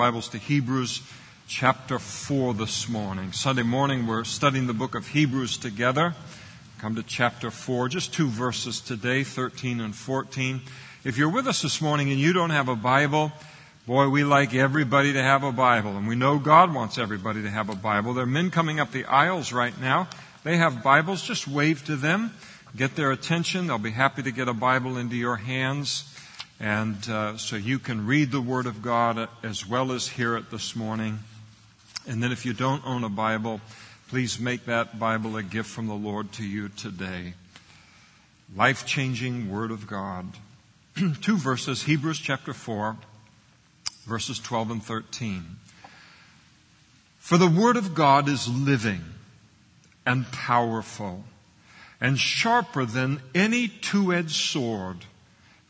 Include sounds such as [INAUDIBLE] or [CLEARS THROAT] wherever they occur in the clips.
Bibles to Hebrews chapter 4 this morning. Sunday morning, we're studying the book of Hebrews together. Come to chapter 4, just two verses today, 13 and 14. If you're with us this morning and you don't have a Bible, boy, we like everybody to have a Bible. And we know God wants everybody to have a Bible. There are men coming up the aisles right now. They have Bibles. Just wave to them. Get their attention. They'll be happy to get a Bible into your hands. And uh, so you can read the Word of God as well as hear it this morning. And then if you don't own a Bible, please make that Bible a gift from the Lord to you today. Life changing Word of God. [CLEARS THROAT] Two verses, Hebrews chapter 4, verses 12 and 13. For the Word of God is living and powerful and sharper than any two edged sword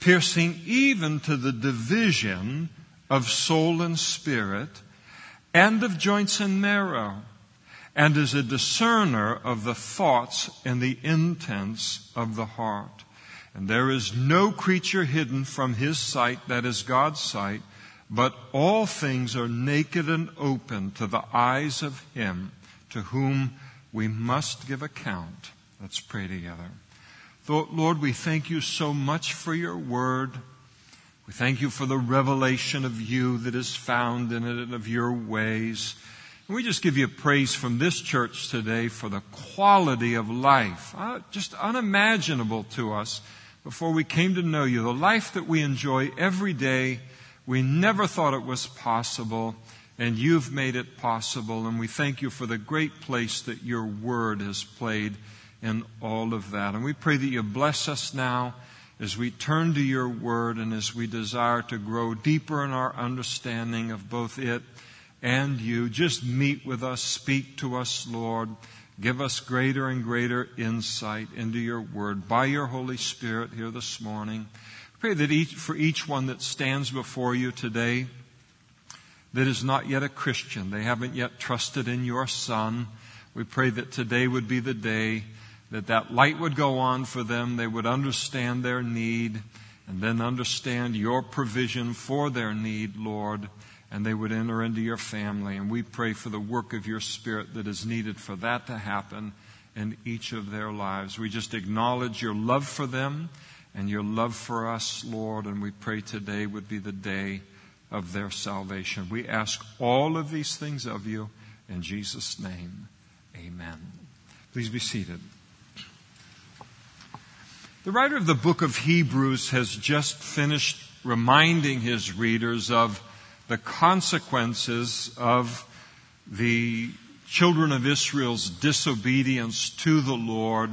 piercing even to the division of soul and spirit, and of joints and marrow, and is a discerner of the thoughts and the intents of the heart. And there is no creature hidden from his sight, that is God's sight, but all things are naked and open to the eyes of him to whom we must give account. Let's pray together. Lord, we thank you so much for your word. We thank you for the revelation of you that is found in it and of your ways. And we just give you praise from this church today for the quality of life, uh, just unimaginable to us before we came to know you. The life that we enjoy every day, we never thought it was possible, and you've made it possible. And we thank you for the great place that your word has played in all of that. And we pray that you bless us now as we turn to your word and as we desire to grow deeper in our understanding of both it and you. Just meet with us, speak to us, Lord. Give us greater and greater insight into your word by your Holy Spirit here this morning. Pray that each, for each one that stands before you today that is not yet a Christian, they haven't yet trusted in your Son. We pray that today would be the day that that light would go on for them. They would understand their need and then understand your provision for their need, Lord, and they would enter into your family. And we pray for the work of your Spirit that is needed for that to happen in each of their lives. We just acknowledge your love for them and your love for us, Lord, and we pray today would be the day of their salvation. We ask all of these things of you in Jesus' name. Amen. Please be seated. The writer of the book of Hebrews has just finished reminding his readers of the consequences of the children of Israel's disobedience to the Lord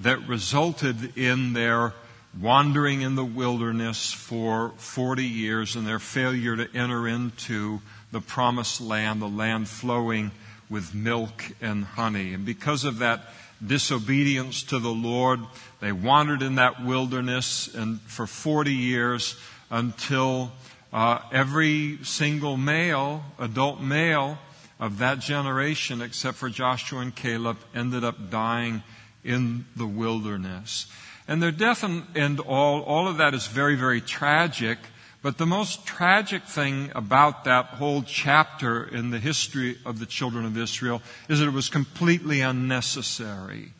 that resulted in their wandering in the wilderness for 40 years and their failure to enter into the promised land, the land flowing with milk and honey. And because of that disobedience to the Lord. They wandered in that wilderness and for 40 years until uh, every single male, adult male of that generation, except for Joshua and Caleb, ended up dying in the wilderness. And their death and, and all, all of that is very, very tragic. But the most tragic thing about that whole chapter in the history of the children of Israel is that it was completely unnecessary.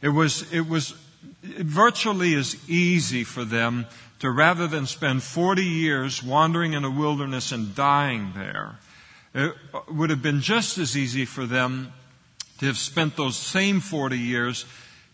It was, it was virtually as easy for them to rather than spend 40 years wandering in a wilderness and dying there, it would have been just as easy for them to have spent those same 40 years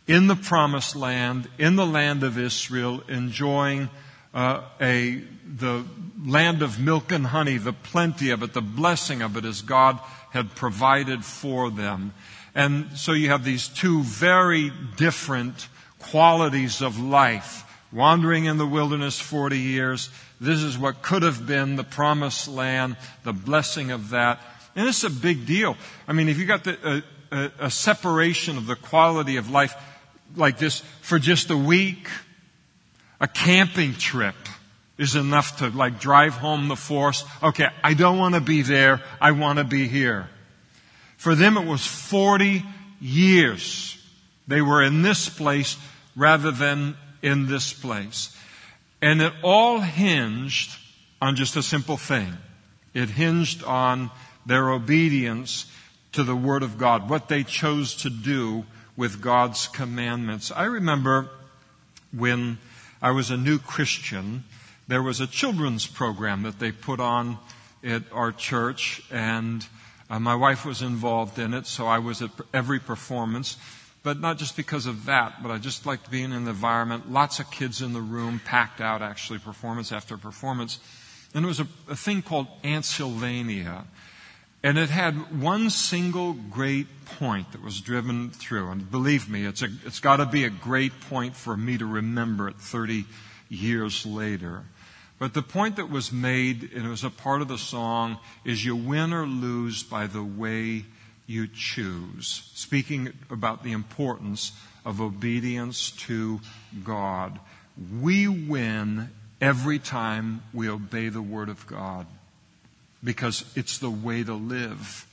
in the promised land, in the land of Israel, enjoying uh, a the land of milk and honey, the plenty of it, the blessing of it as God had provided for them. And so you have these two very different qualities of life. Wandering in the wilderness 40 years. This is what could have been the promised land, the blessing of that. And it's a big deal. I mean, if you got the, a, a separation of the quality of life like this for just a week, a camping trip, is enough to like drive home the force. Okay, I don't want to be there. I want to be here. For them, it was 40 years. They were in this place rather than in this place. And it all hinged on just a simple thing. It hinged on their obedience to the Word of God, what they chose to do with God's commandments. I remember when I was a new Christian, there was a children's program that they put on at our church, and uh, my wife was involved in it, so I was at every performance. But not just because of that, but I just liked being in the environment. Lots of kids in the room, packed out actually, performance after performance. And there was a, a thing called Sylvania. And it had one single great point that was driven through. And believe me, it's, a, it's got to be a great point for me to remember it 30 years later. But the point that was made, and it was a part of the song, is you win or lose by the way you choose. Speaking about the importance of obedience to God. We win every time we obey the Word of God because it's the way to live.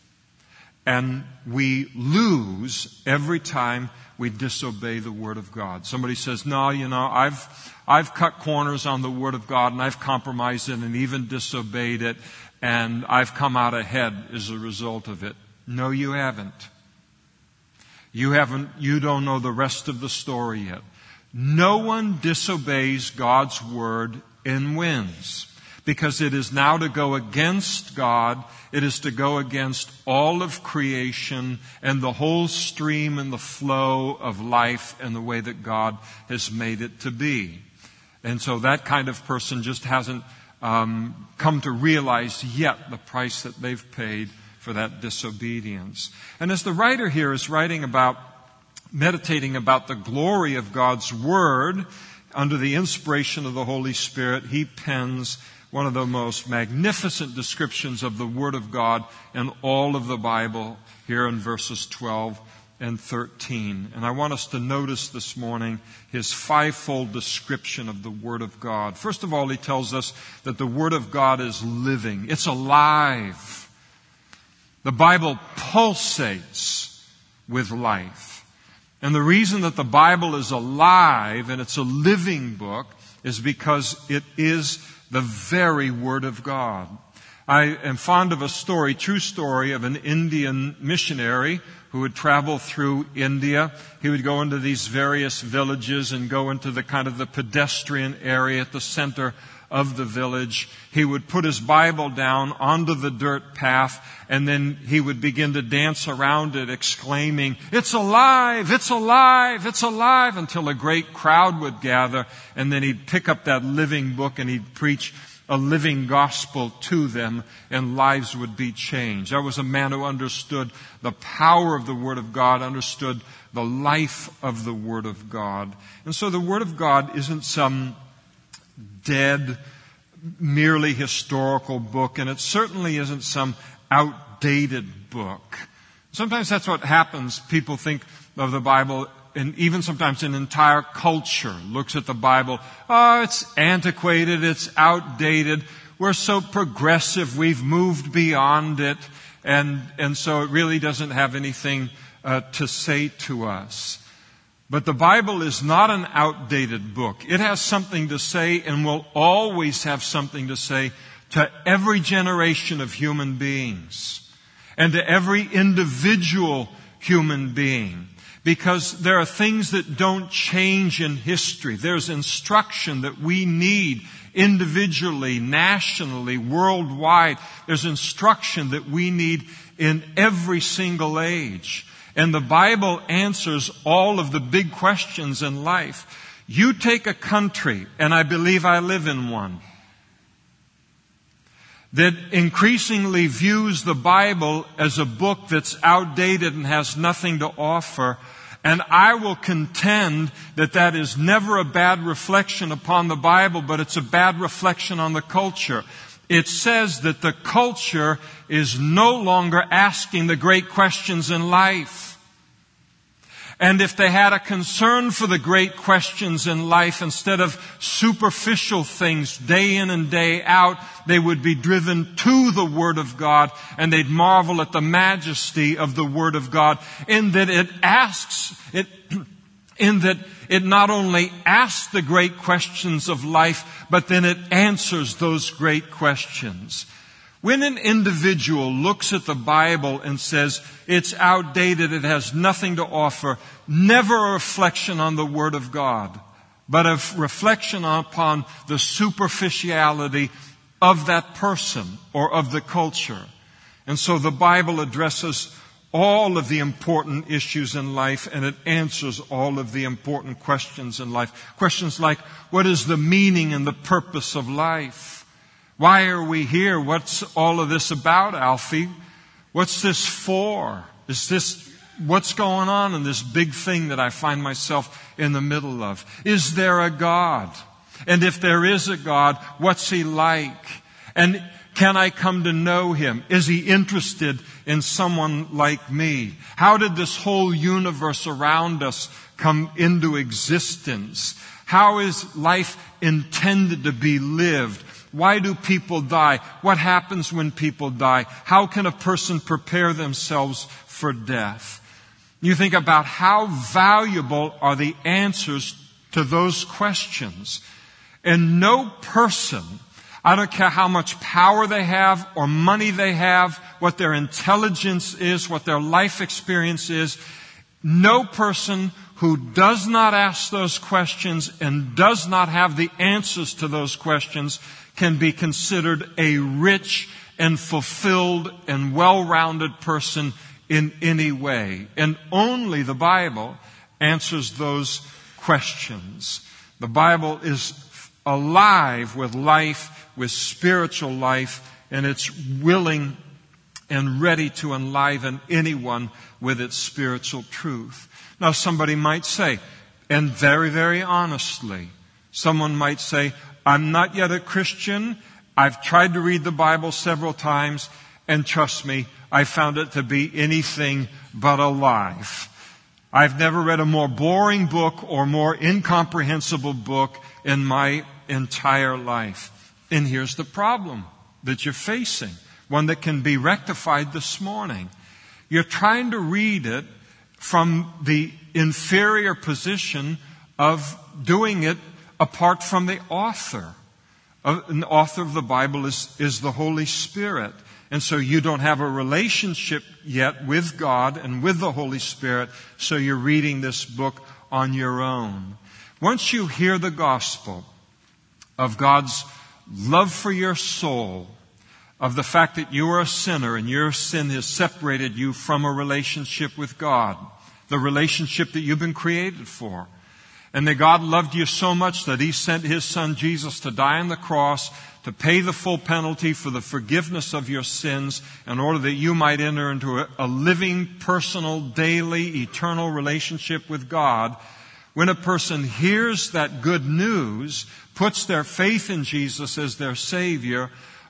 And we lose every time we disobey the Word of God. Somebody says, no, you know, I've, I've cut corners on the Word of God and I've compromised it and even disobeyed it and I've come out ahead as a result of it. No, you haven't. You haven't, you don't know the rest of the story yet. No one disobeys God's Word and wins because it is now to go against God. It is to go against all of creation and the whole stream and the flow of life and the way that God has made it to be. And so that kind of person just hasn't um, come to realize yet the price that they've paid for that disobedience. And as the writer here is writing about, meditating about the glory of God's Word, under the inspiration of the Holy Spirit, he pens one of the most magnificent descriptions of the Word of God in all of the Bible here in verses 12 and 13. And I want us to notice this morning his fivefold description of the Word of God. First of all, he tells us that the Word of God is living. It's alive. The Bible pulsates with life. And the reason that the Bible is alive and it's a living book is because it is the very Word of God. I am fond of a story, true story, of an Indian missionary who would travel through India. He would go into these various villages and go into the kind of the pedestrian area at the center of the village. He would put his Bible down onto the dirt path and then he would begin to dance around it exclaiming, it's alive, it's alive, it's alive until a great crowd would gather and then he'd pick up that living book and he'd preach a living gospel to them and lives would be changed. That was a man who understood the power of the Word of God, understood the life of the Word of God. And so the Word of God isn't some dead, merely historical book, and it certainly isn't some outdated book. Sometimes that's what happens. People think of the Bible, and even sometimes an entire culture looks at the Bible. Oh, it's antiquated, it's outdated. We're so progressive, we've moved beyond it, and, and so it really doesn't have anything uh, to say to us. But the Bible is not an outdated book. It has something to say and will always have something to say to every generation of human beings and to every individual human being. Because there are things that don't change in history. There's instruction that we need individually, nationally, worldwide. There's instruction that we need in every single age. And the Bible answers all of the big questions in life. You take a country, and I believe I live in one, that increasingly views the Bible as a book that's outdated and has nothing to offer. And I will contend that that is never a bad reflection upon the Bible, but it's a bad reflection on the culture. It says that the culture is no longer asking the great questions in life. And if they had a concern for the great questions in life instead of superficial things day in and day out, they would be driven to the Word of God and they'd marvel at the majesty of the Word of God in that it asks, it, [CLEARS THROAT] in that it not only asks the great questions of life, but then it answers those great questions. When an individual looks at the Bible and says it's outdated, it has nothing to offer, never a reflection on the Word of God, but a reflection upon the superficiality of that person or of the culture. And so the Bible addresses all of the important issues in life and it answers all of the important questions in life. Questions like, what is the meaning and the purpose of life? Why are we here? What's all of this about, Alfie? What's this for? Is this what's going on in this big thing that I find myself in the middle of? Is there a God? And if there is a God, what's he like? And can I come to know him? Is he interested in someone like me? How did this whole universe around us come into existence? How is life intended to be lived? Why do people die? What happens when people die? How can a person prepare themselves for death? You think about how valuable are the answers to those questions. And no person, I don't care how much power they have or money they have, what their intelligence is, what their life experience is, no person who does not ask those questions and does not have the answers to those questions can be considered a rich and fulfilled and well-rounded person in any way. And only the Bible answers those questions. The Bible is alive with life, with spiritual life, and it's willing and ready to enliven anyone with its spiritual truth. Now somebody might say, and very, very honestly, someone might say, I'm not yet a Christian. I've tried to read the Bible several times, and trust me, I found it to be anything but alive. I've never read a more boring book or more incomprehensible book in my entire life. And here's the problem that you're facing, one that can be rectified this morning. You're trying to read it from the inferior position of doing it apart from the author. Uh, an author of the Bible is, is the Holy Spirit. And so you don't have a relationship yet with God and with the Holy Spirit, so you're reading this book on your own. Once you hear the gospel of God's love for your soul, of the fact that you are a sinner and your sin has separated you from a relationship with God, the relationship that you've been created for, and that God loved you so much that He sent His Son Jesus to die on the cross to pay the full penalty for the forgiveness of your sins in order that you might enter into a, living, personal, daily, eternal relationship with God. When a person hears that good news, puts their faith in Jesus as their Savior,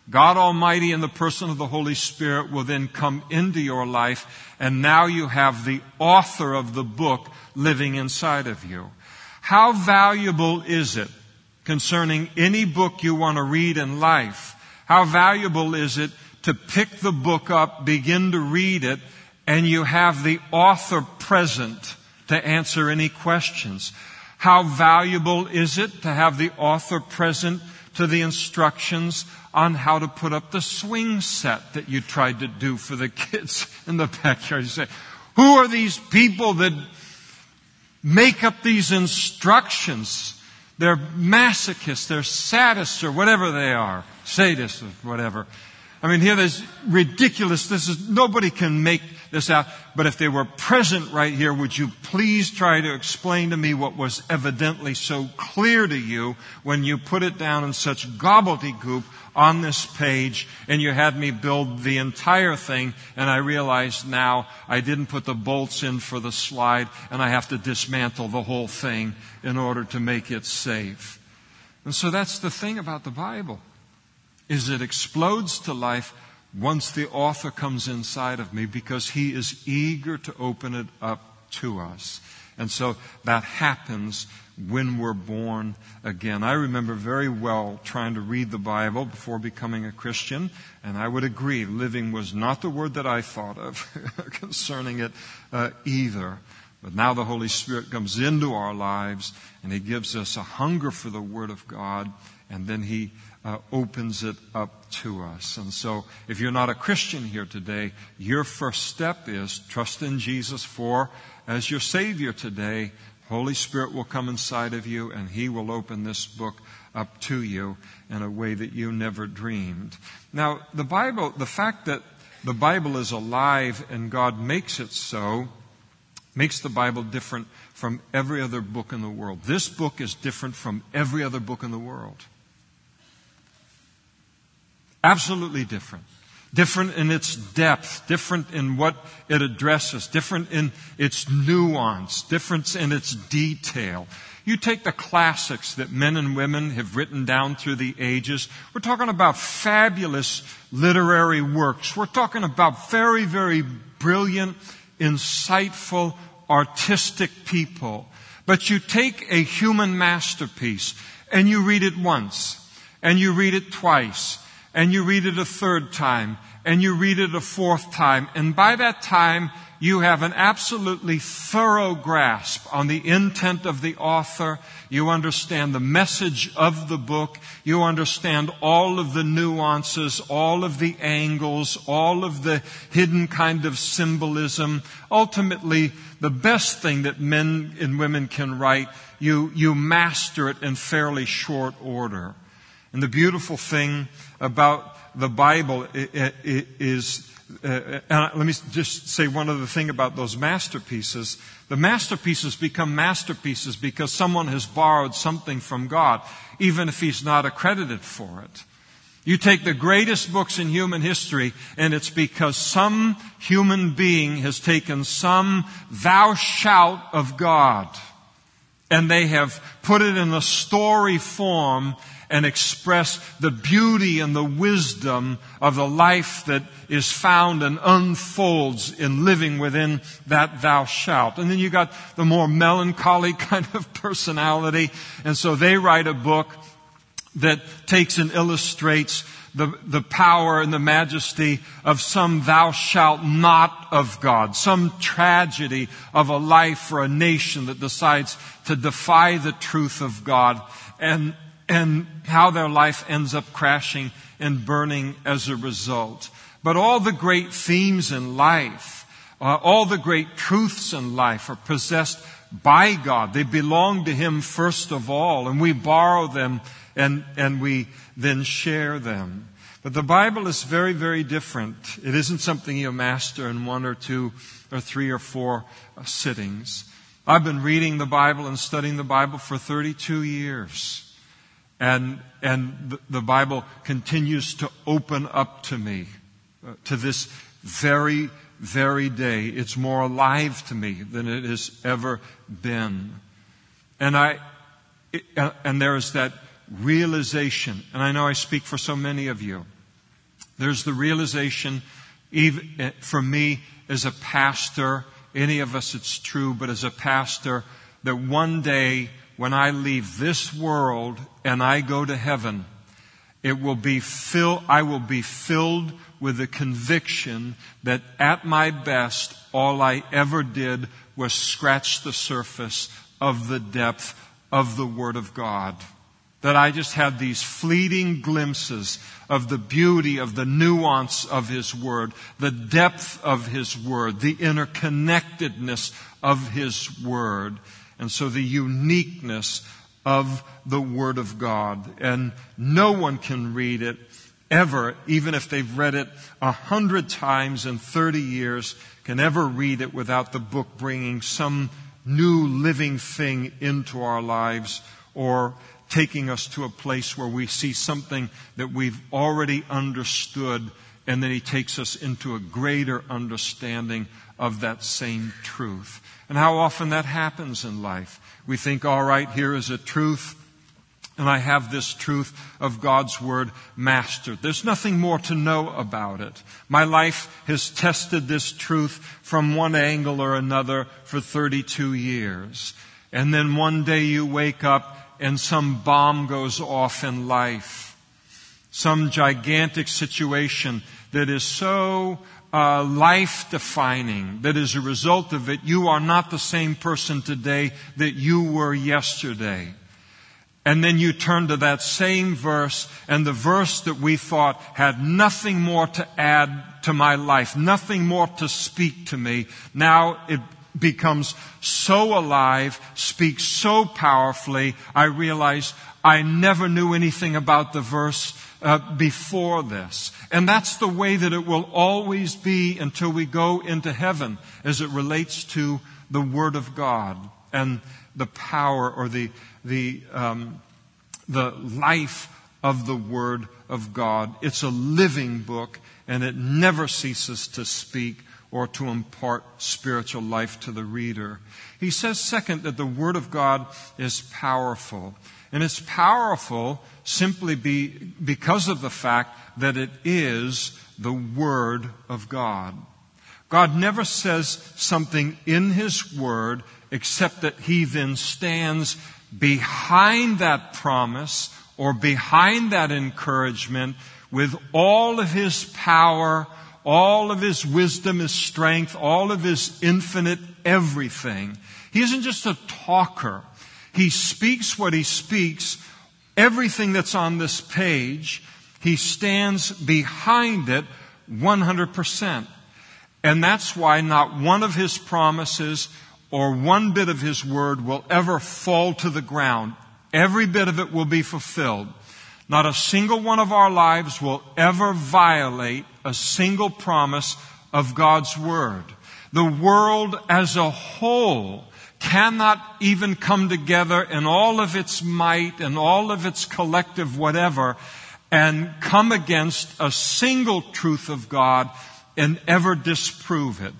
God Almighty in the person of the Holy Spirit will then come into your life, and now you have the author of the book living inside of you. How valuable is it concerning any book you want to read in life? How valuable is it to pick the book up, begin to read it, and you have the author present to answer any questions? How valuable is it to have the author present to the instructions on how to put up the swing set that you tried to do for the [LAUGHS] kids in the backyard? You say, who are these people that make up these instructions. They're masochists, they're sadists, or whatever they are, sadists, or whatever. I mean, here there's ridiculous. This is, nobody can make this out. But if they were present right here, would you please try to explain to me what was evidently so clear to you when you put it down in such gobbledygook on this page and you had me build the entire thing and I realized now I didn't put the bolts in for the slide and I have to dismantle the whole thing in order to make it safe. And so that's the thing about the Bible is it explodes to life once the author comes inside of me because he is eager to open it up to us. And so that happens when we're born again. I remember very well trying to read the Bible before becoming a Christian, and I would agree, living was not the word that I thought of [LAUGHS] concerning it uh, either. But now the Holy Spirit comes into our lives, and He gives us a hunger for the Word of God, and then He uh, opens it up to us. And so, if you're not a Christian here today, your first step is trust in Jesus for as your Savior today. Holy Spirit will come inside of you and He will open this book up to you in a way that you never dreamed. Now, the Bible, the fact that the Bible is alive and God makes it so, makes the Bible different from every other book in the world. This book is different from every other book in the world. Absolutely different. Different in its depth, different in what it addresses, different in its nuance, different in its detail. You take the classics that men and women have written down through the ages. We're talking about fabulous literary works. We're talking about very, very brilliant, insightful, artistic people. But you take a human masterpiece and you read it once and you read it twice and you read it a third time, and you read it a fourth time, and by that time, you have an absolutely thorough grasp on the intent of the author. You understand the message of the book. You understand all of the nuances, all of the angles, all of the hidden kind of symbolism. Ultimately, the best thing that men and women can write, you, you master it in fairly short order. And the beautiful thing about the Bible is, uh, let me just say one other thing about those masterpieces. The masterpieces become masterpieces because someone has borrowed something from God, even if he's not accredited for it. You take the greatest books in human history, and it's because some human being has taken some thou shalt of God, and they have put it in a story form and express the beauty and the wisdom of the life that is found and unfolds in living within that thou shalt. And then you got the more melancholy [LAUGHS] kind of personality. And so they write a book that takes and illustrates the, the power and the majesty of some thou shalt not of God, some tragedy of a life or a nation that decides to defy the truth of God. And and how their life ends up crashing and burning as a result. But all the great themes in life, uh, all the great truths in life are possessed by God. They belong to Him first of all, and we borrow them and, and we then share them. But the Bible is very, very different. It isn't something you master in one or two or three or four uh, sittings. I've been reading the Bible and studying the Bible for 32 years. And, and the Bible continues to open up to me uh, to this very, very day. It's more alive to me than it has ever been. And I, uh, and there is that realization, and I know I speak for so many of you. There's the realization, even uh, for me as a pastor, any of us it's true, but as a pastor, that one day when I leave this world and I go to heaven, it will be fill, I will be filled with the conviction that at my best, all I ever did was scratch the surface of the depth of the Word of God. That I just had these fleeting glimpses of the beauty of the nuance of His Word, the depth of His Word, the interconnectedness of His Word and so the uniqueness of the Word of God. And no one can read it ever, even if they've read it a hundred times in 30 years, can ever read it without the book bringing some new living thing into our lives or taking us to a place where we see something that we've already understood and then he takes us into a greater understanding of that same truth. And how often that happens in life. We think, all right, here is a truth. And I have this truth of God's Word mastered. There's nothing more to know about it. My life has tested this truth from one angle or another for 32 years. And then one day you wake up and some bomb goes off in life. Some gigantic situation that is so uh, life defining that as a result of it, you are not the same person today that you were yesterday. And then you turn to that same verse, and the verse that we thought had nothing more to add to my life, nothing more to speak to me, now it becomes so alive, speaks so powerfully, I realize I never knew anything about the verse uh, before this. And that's the way that it will always be until we go into heaven as it relates to the Word of God and the power or the, the, um, the life of the Word of God. It's a living book and it never ceases to speak or to impart spiritual life to the reader. He says, second, that the Word of God is powerful. And it's powerful simply be, because of the fact that it is the Word of God. God never says something in His Word except that He then stands behind that promise or behind that encouragement with all of His power, all of His wisdom, His strength, all of His infinite everything. He isn't just a talker. He speaks what He speaks, everything that's on this page, He stands behind it 100%. And that's why not one of His promises or one bit of His word will ever fall to the ground. Every bit of it will be fulfilled. Not a single one of our lives will ever violate a single promise of God's Word. The world as a whole cannot even come together in all of its might and all of its collective whatever and come against a single truth of God and ever disprove it.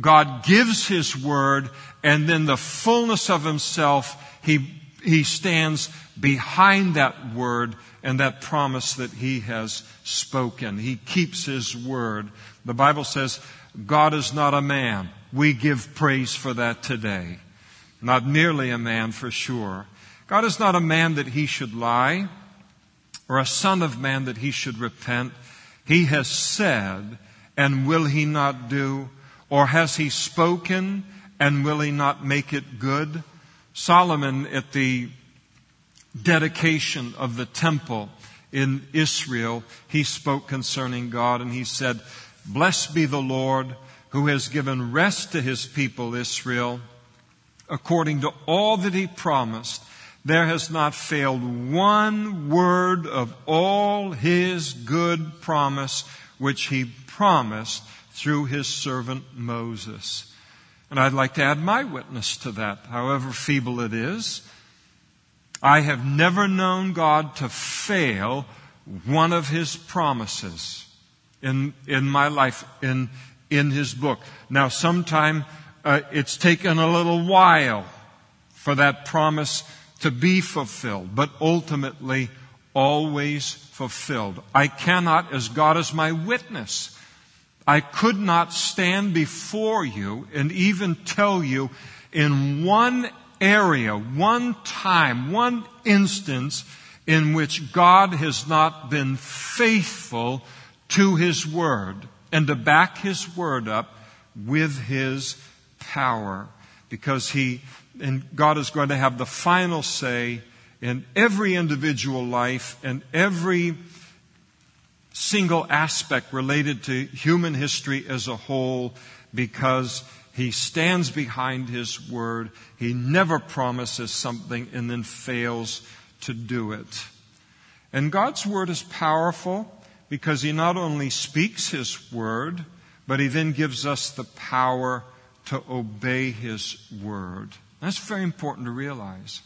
God gives His Word and then the fullness of Himself, He, He stands behind that Word and that promise that He has spoken. He keeps His Word. The Bible says, God is not a man. We give praise for that today. Not merely a man for sure. God is not a man that he should lie, or a son of man that he should repent. He has said, and will he not do? Or has he spoken, and will he not make it good? Solomon, at the dedication of the temple in Israel, he spoke concerning God, and he said, Blessed be the Lord who has given rest to his people Israel according to all that he promised. There has not failed one word of all his good promise which he promised through his servant Moses. And I'd like to add my witness to that, however feeble it is. I have never known God to fail one of his promises in, in my life, in, in his book. Now, sometime uh, it's taken a little while for that promise to be fulfilled, but ultimately always fulfilled. I cannot, as God is my witness, I could not stand before you and even tell you in one area, one time, one instance in which God has not been faithful to His Word and to back His Word up with His power because he and God is going to have the final say in every individual life and every single aspect related to human history as a whole because he stands behind his word. He never promises something and then fails to do it. And God's word is powerful because he not only speaks his word, but he then gives us the power to obey His Word. That's very important to realize.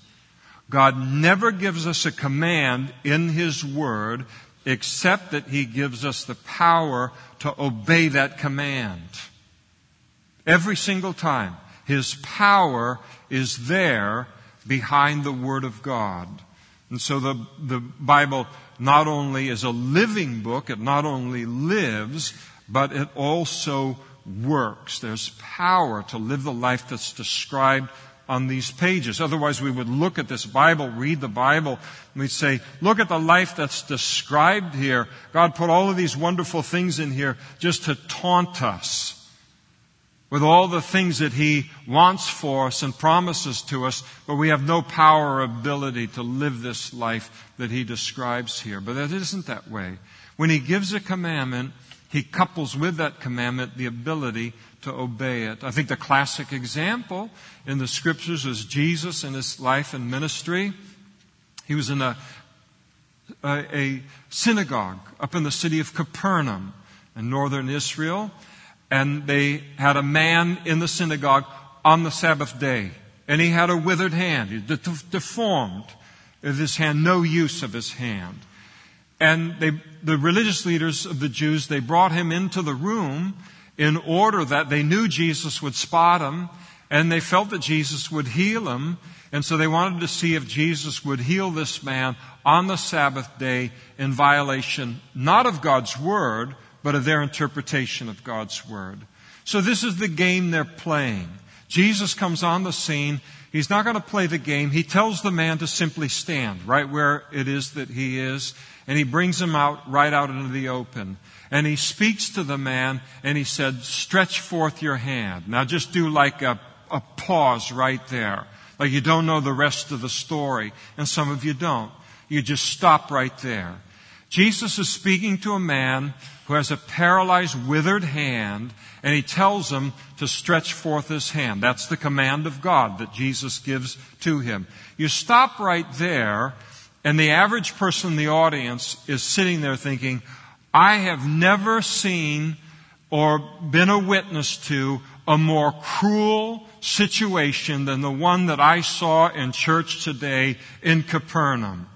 God never gives us a command in His Word except that He gives us the power to obey that command. Every single time. His power is there behind the Word of God. And so the, the Bible not only is a living book, it not only lives, but it also works. There's power to live the life that's described on these pages. Otherwise, we would look at this Bible, read the Bible, and we'd say, look at the life that's described here. God put all of these wonderful things in here just to taunt us with all the things that He wants for us and promises to us, but we have no power or ability to live this life that He describes here. But that isn't that way. When He gives a commandment, He couples with that commandment the ability to obey it. I think the classic example in the scriptures is Jesus in his life and ministry. He was in a, a, a synagogue up in the city of Capernaum in northern Israel, and they had a man in the synagogue on the Sabbath day, and he had a withered hand, he deformed of his hand, no use of his hand. And they, the religious leaders of the Jews, they brought him into the room in order that they knew Jesus would spot him and they felt that Jesus would heal him. And so they wanted to see if Jesus would heal this man on the Sabbath day in violation not of God's word, but of their interpretation of God's word. So this is the game they're playing. Jesus comes on the scene. He's not going to play the game. He tells the man to simply stand right where it is that he is, and he brings him out right out into the open. And he speaks to the man and he said, stretch forth your hand. Now just do like a, a pause right there. Like you don't know the rest of the story. And some of you don't. You just stop right there. Jesus is speaking to a man who has a paralyzed, withered hand, and he tells him to stretch forth his hand. That's the command of God that Jesus gives to him. You stop right there, and the average person in the audience is sitting there thinking, I have never seen or been a witness to a more cruel situation than the one that I saw in church today in Capernaum.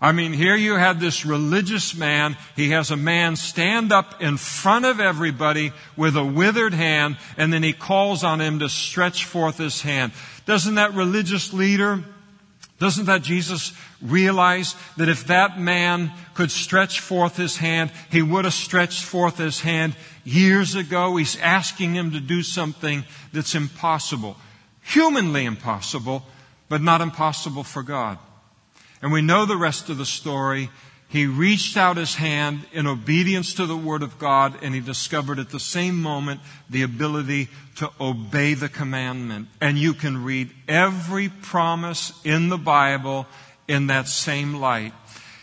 I mean, here you had this religious man. He has a man stand up in front of everybody with a withered hand, and then he calls on him to stretch forth his hand. Doesn't that religious leader doesn't that Jesus realize that if that man could stretch forth his hand, he would have stretched forth his hand years ago? He's asking him to do something that's impossible. Humanly impossible, but not impossible for God. And we know the rest of the story. He reached out his hand in obedience to the Word of God and he discovered at the same moment the ability to obey the commandment. And you can read every promise in the Bible in that same light.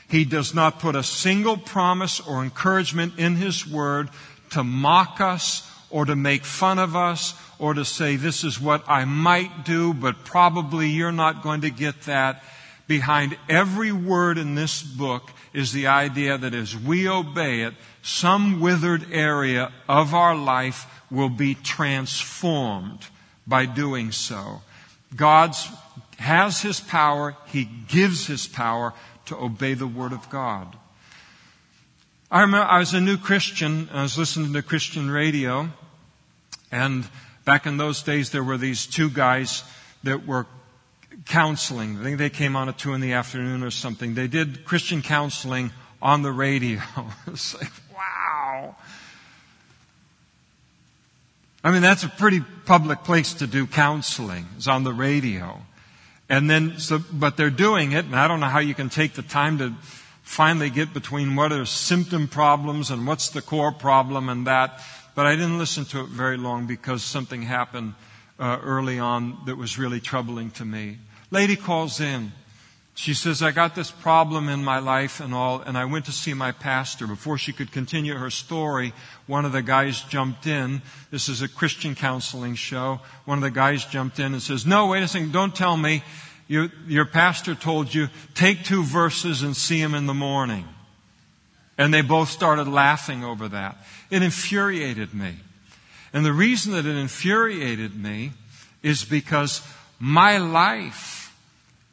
He does not put a single promise or encouragement in His Word to mock us or to make fun of us or to say, this is what I might do, but probably you're not going to get that. Behind every word in this book is the idea that as we obey it, some withered area of our life will be transformed by doing so. God has His power. He gives His power to obey the Word of God. I remember I was a new Christian. I was listening to Christian radio. And back in those days, there were these two guys that were counseling. I think they came on at two in the afternoon or something. They did Christian counseling on the radio. [LAUGHS] it's like, wow. I mean, that's a pretty public place to do counseling. It's on the radio. And then, so, but they're doing it, and I don't know how you can take the time to finally get between what are symptom problems and what's the core problem and that. But I didn't listen to it very long because something happened uh, early on that was really troubling to me. Lady calls in. She says, I got this problem in my life and all, and I went to see my pastor. Before she could continue her story, one of the guys jumped in. This is a Christian counseling show. One of the guys jumped in and says, No, wait a second, don't tell me. Your, your pastor told you, take two verses and see him in the morning. And they both started laughing over that. It infuriated me. And the reason that it infuriated me is because my life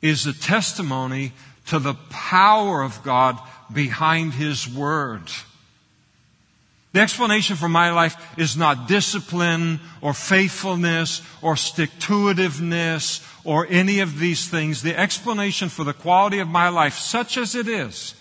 is a testimony to the power of God behind His Word. The explanation for my life is not discipline or faithfulness or stick to itiveness or any of these things. The explanation for the quality of my life, such as it is,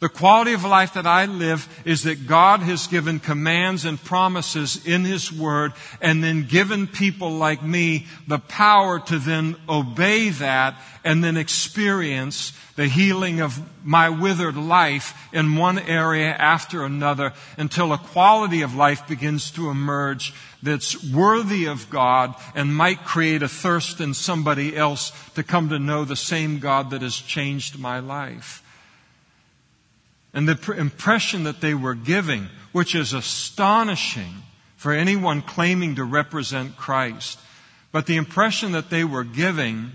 The quality of life that I live is that God has given commands and promises in His Word and then given people like me the power to then obey that and then experience the healing of my withered life in one area after another until a quality of life begins to emerge that's worthy of God and might create a thirst in somebody else to come to know the same God that has changed my life. And the impression that they were giving, which is astonishing for anyone claiming to represent Christ, but the impression that they were giving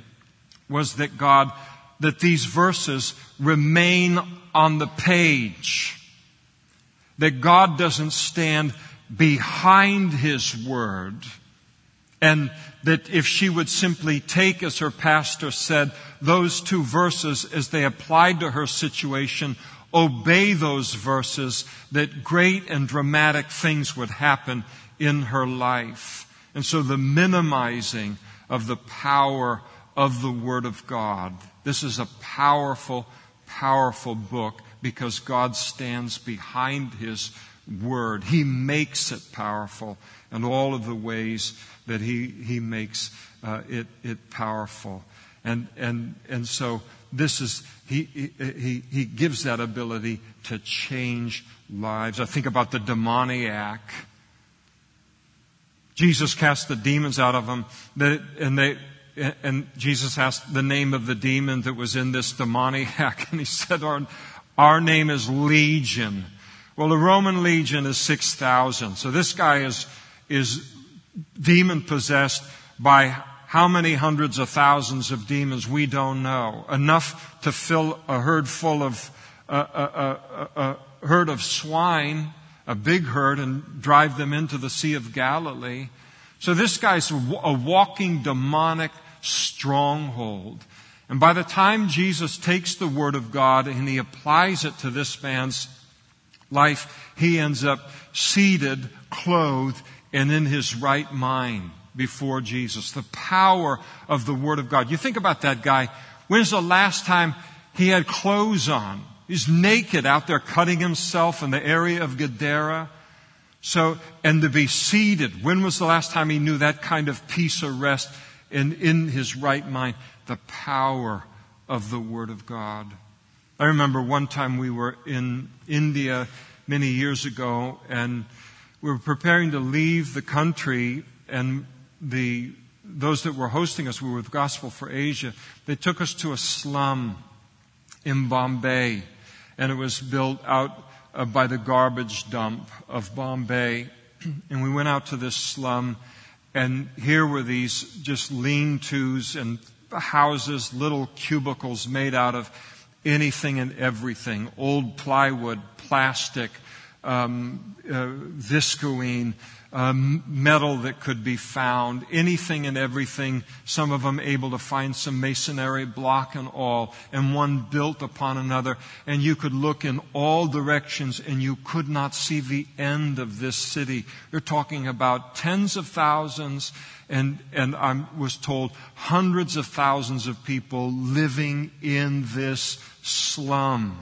was that God, that these verses remain on the page. That God doesn't stand behind His Word. And that if she would simply take, as her pastor said, those two verses as they applied to her situation, obey those verses, that great and dramatic things would happen in her life. And so the minimizing of the power of the Word of God. This is a powerful, powerful book because God stands behind His Word. He makes it powerful and all of the ways that He, he makes uh, it, it powerful. And, and, and so this is, he, he, he gives that ability to change lives. I think about the demoniac. Jesus cast the demons out of him, and they, and Jesus asked the name of the demon that was in this demoniac, [LAUGHS] and he said, our, our name is Legion. Well, the Roman legion is 6,000. So this guy is, is demon possessed by how many hundreds of thousands of demons we don't know. Enough to fill a herd full of a, a, a, herd of swine, a big herd, and drive them into the Sea of Galilee. So this guy's a walking demonic stronghold. And by the time Jesus takes the Word of God and he applies it to this man's life, he ends up seated, clothed, and in his right mind before Jesus. The power of the Word of God. You think about that guy. When's the last time he had clothes on? He's naked out there cutting himself in the area of Gadara. So, and to be seated. When was the last time he knew that kind of peace or rest and in his right mind? The power of the Word of God. I remember one time we were in India many years ago and we were preparing to leave the country and the, those that were hosting us, we were with Gospel for Asia, they took us to a slum in Bombay, and it was built out uh, by the garbage dump of Bombay. [CLEARS THROAT] And we went out to this slum, and here were these just lean tos and houses, little cubicles made out of anything and everything old plywood, plastic, um, uh, Visqueen, metal that could be found, anything and everything, some of them able to find some masonry block and all, and one built upon another, and you could look in all directions and you could not see the end of this city. You're talking about tens of thousands and, and I was told hundreds of thousands of people living in this slum.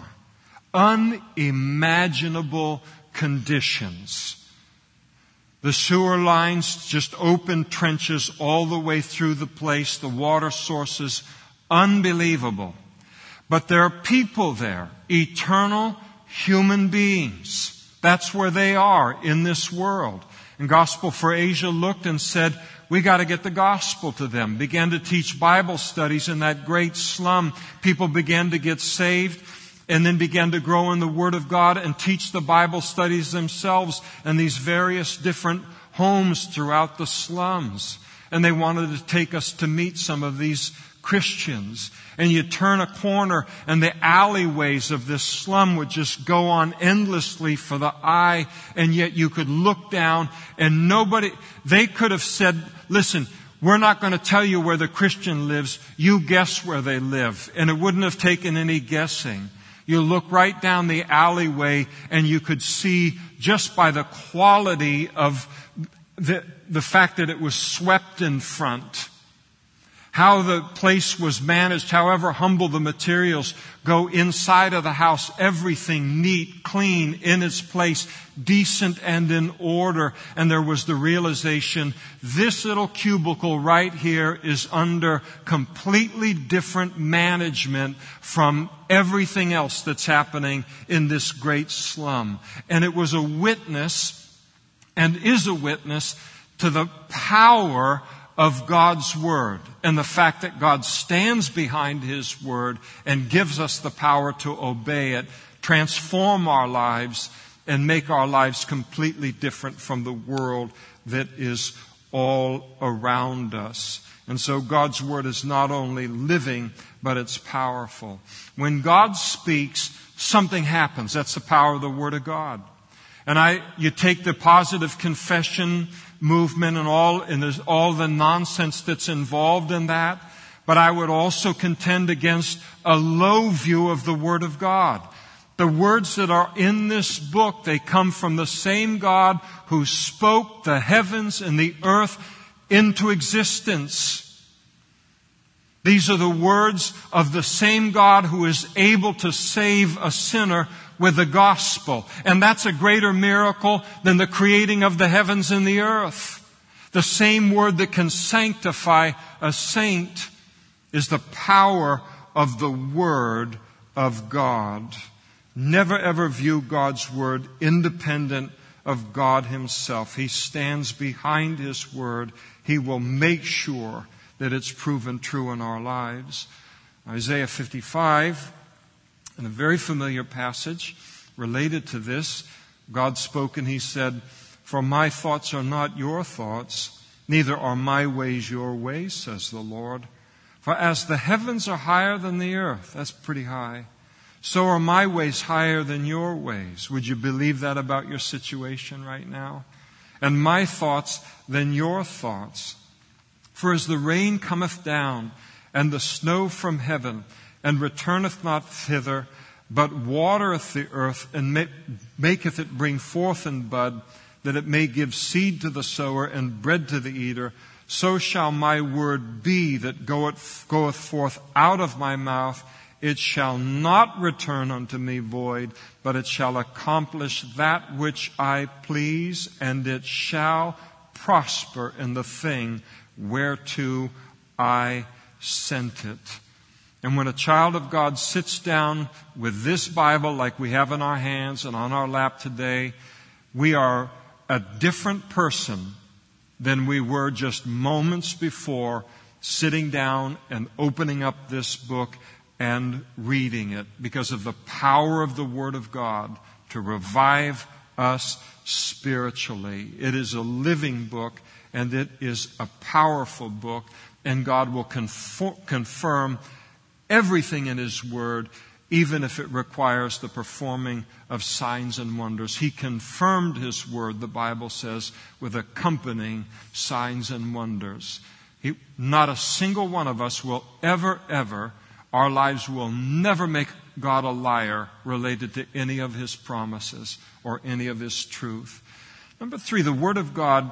Unimaginable conditions. The sewer lines, just open trenches all the way through the place, the water sources, unbelievable. But there are people there, eternal human beings. That's where they are in this world. And Gospel for Asia looked and said, we got to get the gospel to them. Began to teach Bible studies in that great slum. People began to get saved and then began to grow in the Word of God and teach the Bible studies themselves in these various different homes throughout the slums. And they wanted to take us to meet some of these Christians. And you turn a corner and the alleyways of this slum would just go on endlessly for the eye. And yet you could look down and nobody, they could have said, listen, we're not going to tell you where the Christian lives. You guess where they live. And it wouldn't have taken any guessing. You look right down the alleyway and you could see just by the quality of the, the fact that it was swept in front, how the place was managed, however humble the materials, go inside of the house, everything neat, clean, in its place, decent and in order. And there was the realization, this little cubicle right here is under completely different management from everything else that's happening in this great slum. And it was a witness, and is a witness, to the power of God's Word and the fact that God stands behind His Word and gives us the power to obey it, transform our lives, and make our lives completely different from the world that is all around us. And so God's Word is not only living, but it's powerful. When God speaks, something happens. That's the power of the Word of God. And I, you take the positive confession movement and all, and all the nonsense that's involved in that. But I would also contend against a low view of the Word of God. The words that are in this book, they come from the same God who spoke the heavens and the earth into existence. These are the words of the same God who is able to save a sinner with the gospel. And that's a greater miracle than the creating of the heavens and the earth. The same word that can sanctify a saint is the power of the Word of God. Never ever view God's Word independent of God Himself. He stands behind His Word. He will make sure that it's proven true in our lives. Isaiah 55, in a very familiar passage related to this, God spoke and He said, For my thoughts are not your thoughts, neither are my ways your ways, says the Lord. For as the heavens are higher than the earth, that's pretty high, so are my ways higher than your ways. Would you believe that about your situation right now? And my thoughts than your thoughts. For as the rain cometh down, and the snow from heaven, and returneth not thither, but watereth the earth, and maketh it bring forth and bud, that it may give seed to the sower and bread to the eater, so shall my word be that goeth, goeth forth out of my mouth. It shall not return unto me void, but it shall accomplish that which I please, and it shall prosper in the thing whereto I sent it. And when a child of God sits down with this Bible like we have in our hands and on our lap today, we are a different person than we were just moments before sitting down and opening up this book and reading it because of the power of the Word of God to revive us spiritually. It is a living book and it is a powerful book, and God will confirm everything in His Word, even if it requires the performing of signs and wonders. He confirmed His Word, the Bible says, with accompanying signs and wonders. He, not a single one of us will ever, ever, our lives will never make God a liar related to any of His promises or any of His truth. Number three, the Word of God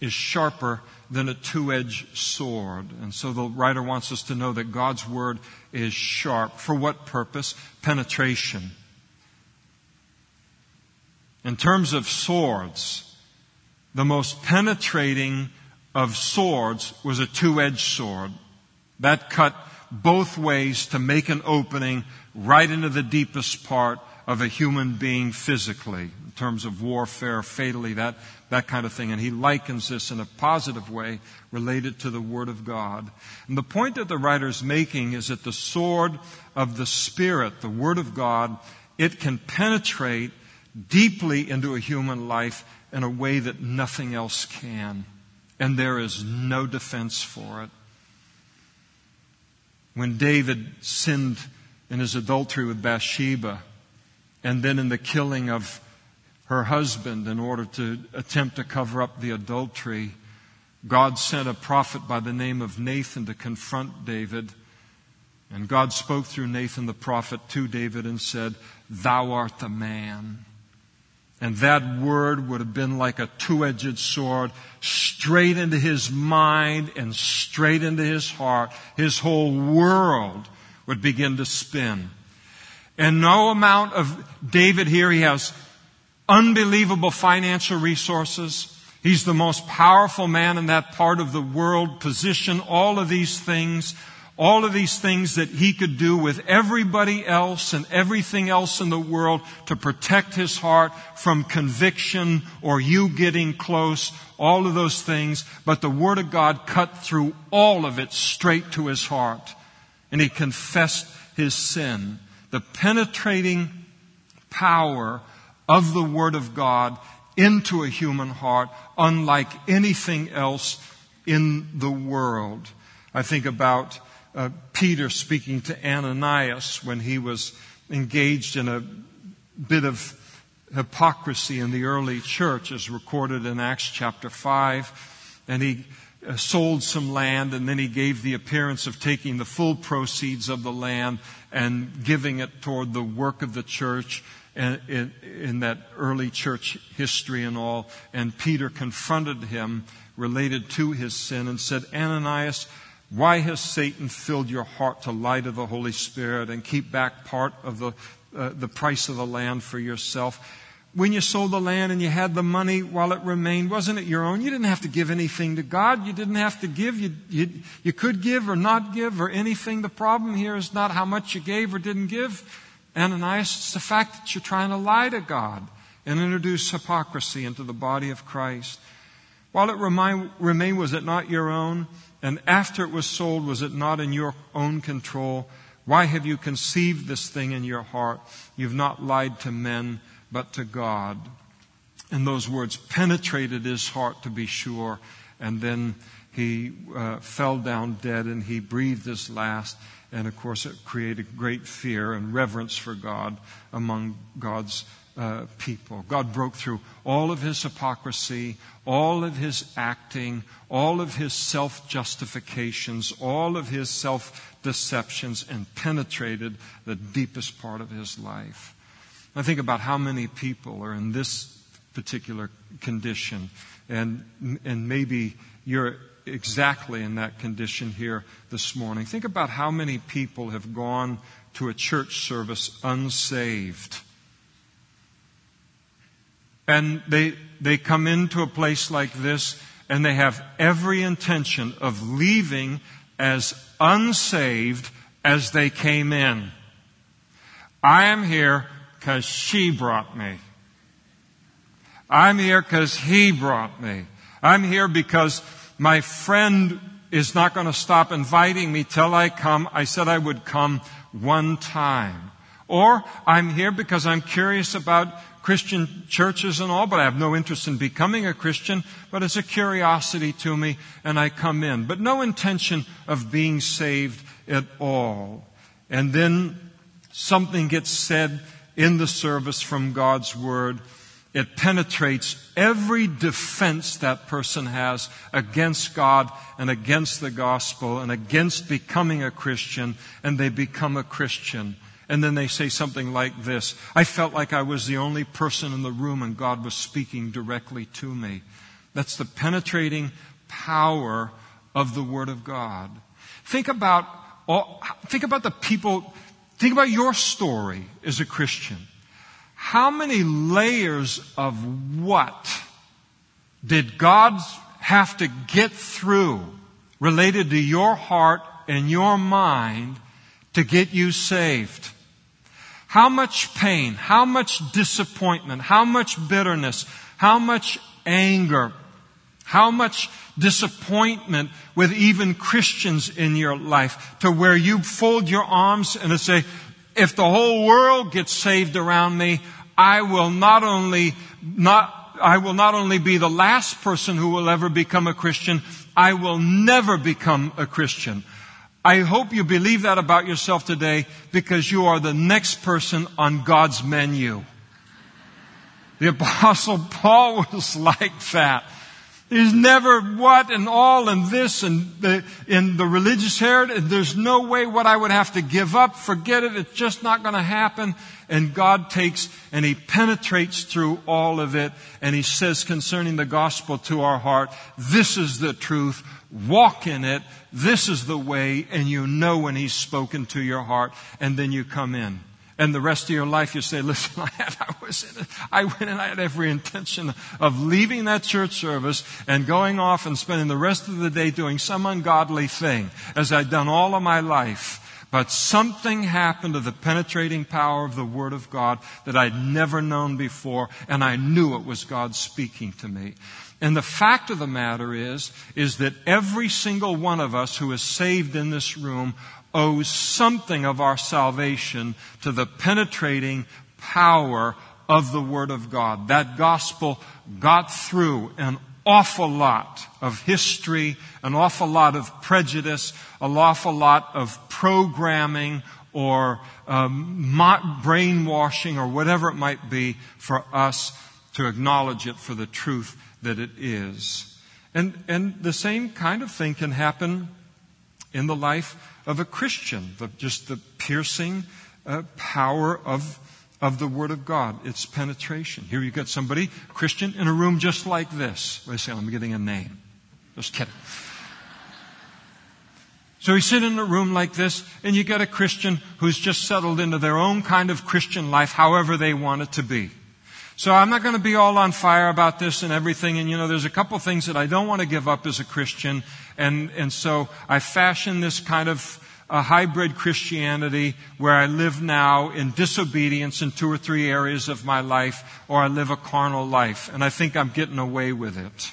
is sharper than a two edged sword. And so the writer wants us to know that God's Word is sharp. For what purpose? Penetration. In terms of swords, the most penetrating of swords was a two edged sword. That cut both ways to make an opening right into the deepest part of a human being physically, in terms of warfare, fatally, that, that kind of thing. And he likens this in a positive way related to the Word of God. And the point that the writer is making is that the sword of the Spirit, the Word of God, it can penetrate deeply into a human life in a way that nothing else can. And there is no defense for it. When David sinned in his adultery with Bathsheba, and then in the killing of her husband in order to attempt to cover up the adultery, God sent a prophet by the name of Nathan to confront David. And God spoke through Nathan the prophet to David and said, Thou art the man. And that word would have been like a two-edged sword straight into his mind and straight into his heart. His whole world would begin to spin. And no amount of David here, he has unbelievable financial resources. He's the most powerful man in that part of the world, position, all of these things, all of these things that he could do with everybody else and everything else in the world to protect his heart from conviction or you getting close, all of those things. But the Word of God cut through all of it straight to his heart. And he confessed his sin. The penetrating power of the Word of God into a human heart unlike anything else in the world. I think about uh, Peter speaking to Ananias when he was engaged in a bit of hypocrisy in the early church, as recorded in Acts chapter 5. And he uh, sold some land, and then he gave the appearance of taking the full proceeds of the land and giving it toward the work of the church in, in that early church history and all. And Peter confronted him related to his sin and said, Ananias, why has Satan filled your heart to lie to the Holy Spirit and keep back part of the, uh, the price of the land for yourself? When you sold the land and you had the money while it remained, wasn't it your own? You didn't have to give anything to God. You didn't have to give. You, you, you could give or not give or anything. The problem here is not how much you gave or didn't give. Ananias, it's the fact that you're trying to lie to God and introduce hypocrisy into the body of Christ. While it remained, was it not your own? And after it was sold, was it not in your own control? Why have you conceived this thing in your heart? You've not lied to men, but to God. And those words penetrated his heart to be sure. And then he uh, fell down dead and he breathed his last. And of course, it created great fear and reverence for God among God's uh, people. God broke through all of his hypocrisy, all of his acting, all of his self justifications, all of his self deceptions, and penetrated the deepest part of his life. I think about how many people are in this particular condition, and, and maybe you're exactly in that condition here this morning. Think about how many people have gone to a church service unsaved. And they, they come into a place like this and they have every intention of leaving as unsaved as they came in. I am here because she brought me. I'm here because he brought me. I'm here because my friend is not going to stop inviting me till I come. I said I would come one time. Or I'm here because I'm curious about Christian churches and all, but I have no interest in becoming a Christian, but it's a curiosity to me and I come in. But no intention of being saved at all. And then something gets said in the service from God's Word it penetrates every defense that person has against God and against the gospel and against becoming a Christian, and they become a Christian. And then they say something like this I felt like I was the only person in the room and God was speaking directly to me. That's the penetrating power of the Word of God. Think about, think about the people, think about your story as a Christian. How many layers of what did God have to get through related to your heart and your mind to get you saved? How much pain, how much disappointment, how much bitterness, how much anger, how much disappointment with even Christians in your life to where you fold your arms and say, if the whole world gets saved around me, I will not only not I will not only be the last person who will ever become a Christian, I will never become a Christian. I hope you believe that about yourself today because you are the next person on God's menu. The apostle Paul was [LAUGHS] like that. There's never what and all and this and the, in the religious heritage. There's no way what I would have to give up. Forget it. It's just not going to happen. And God takes and He penetrates through all of it and He says concerning the gospel to our heart, this is the truth. Walk in it. This is the way. And you know when He's spoken to your heart and then you come in. And the rest of your life you say, listen, [LAUGHS] I, I was in it. I went and I had every intention of leaving that church service and going off and spending the rest of the day doing some ungodly thing as I'd done all of my life. But something happened to the penetrating power of the Word of God that I'd never known before, and I knew it was God speaking to me. And the fact of the matter is, is that every single one of us who is saved in this room owes something of our salvation to the penetrating power of the Word of God. That gospel got through an awful lot of history, an awful lot of prejudice, an awful lot of programming or um, brainwashing or whatever it might be for us to acknowledge it for the truth that it is. And, and the same kind of thing can happen in the life of a Christian, the, just the piercing uh, power of, of the Word of God, its penetration. Here you got somebody, Christian, in a room just like this. Wait a second, I'm getting a name. Just kidding. So we sit in a room like this, and you get a Christian who's just settled into their own kind of Christian life, however they want it to be. So I'm not going to be all on fire about this and everything. And you know, there's a couple things that I don't want to give up as a Christian. And, and so I fashion this kind of a hybrid Christianity where I live now in disobedience in two or three areas of my life, or I live a carnal life. And I think I'm getting away with it.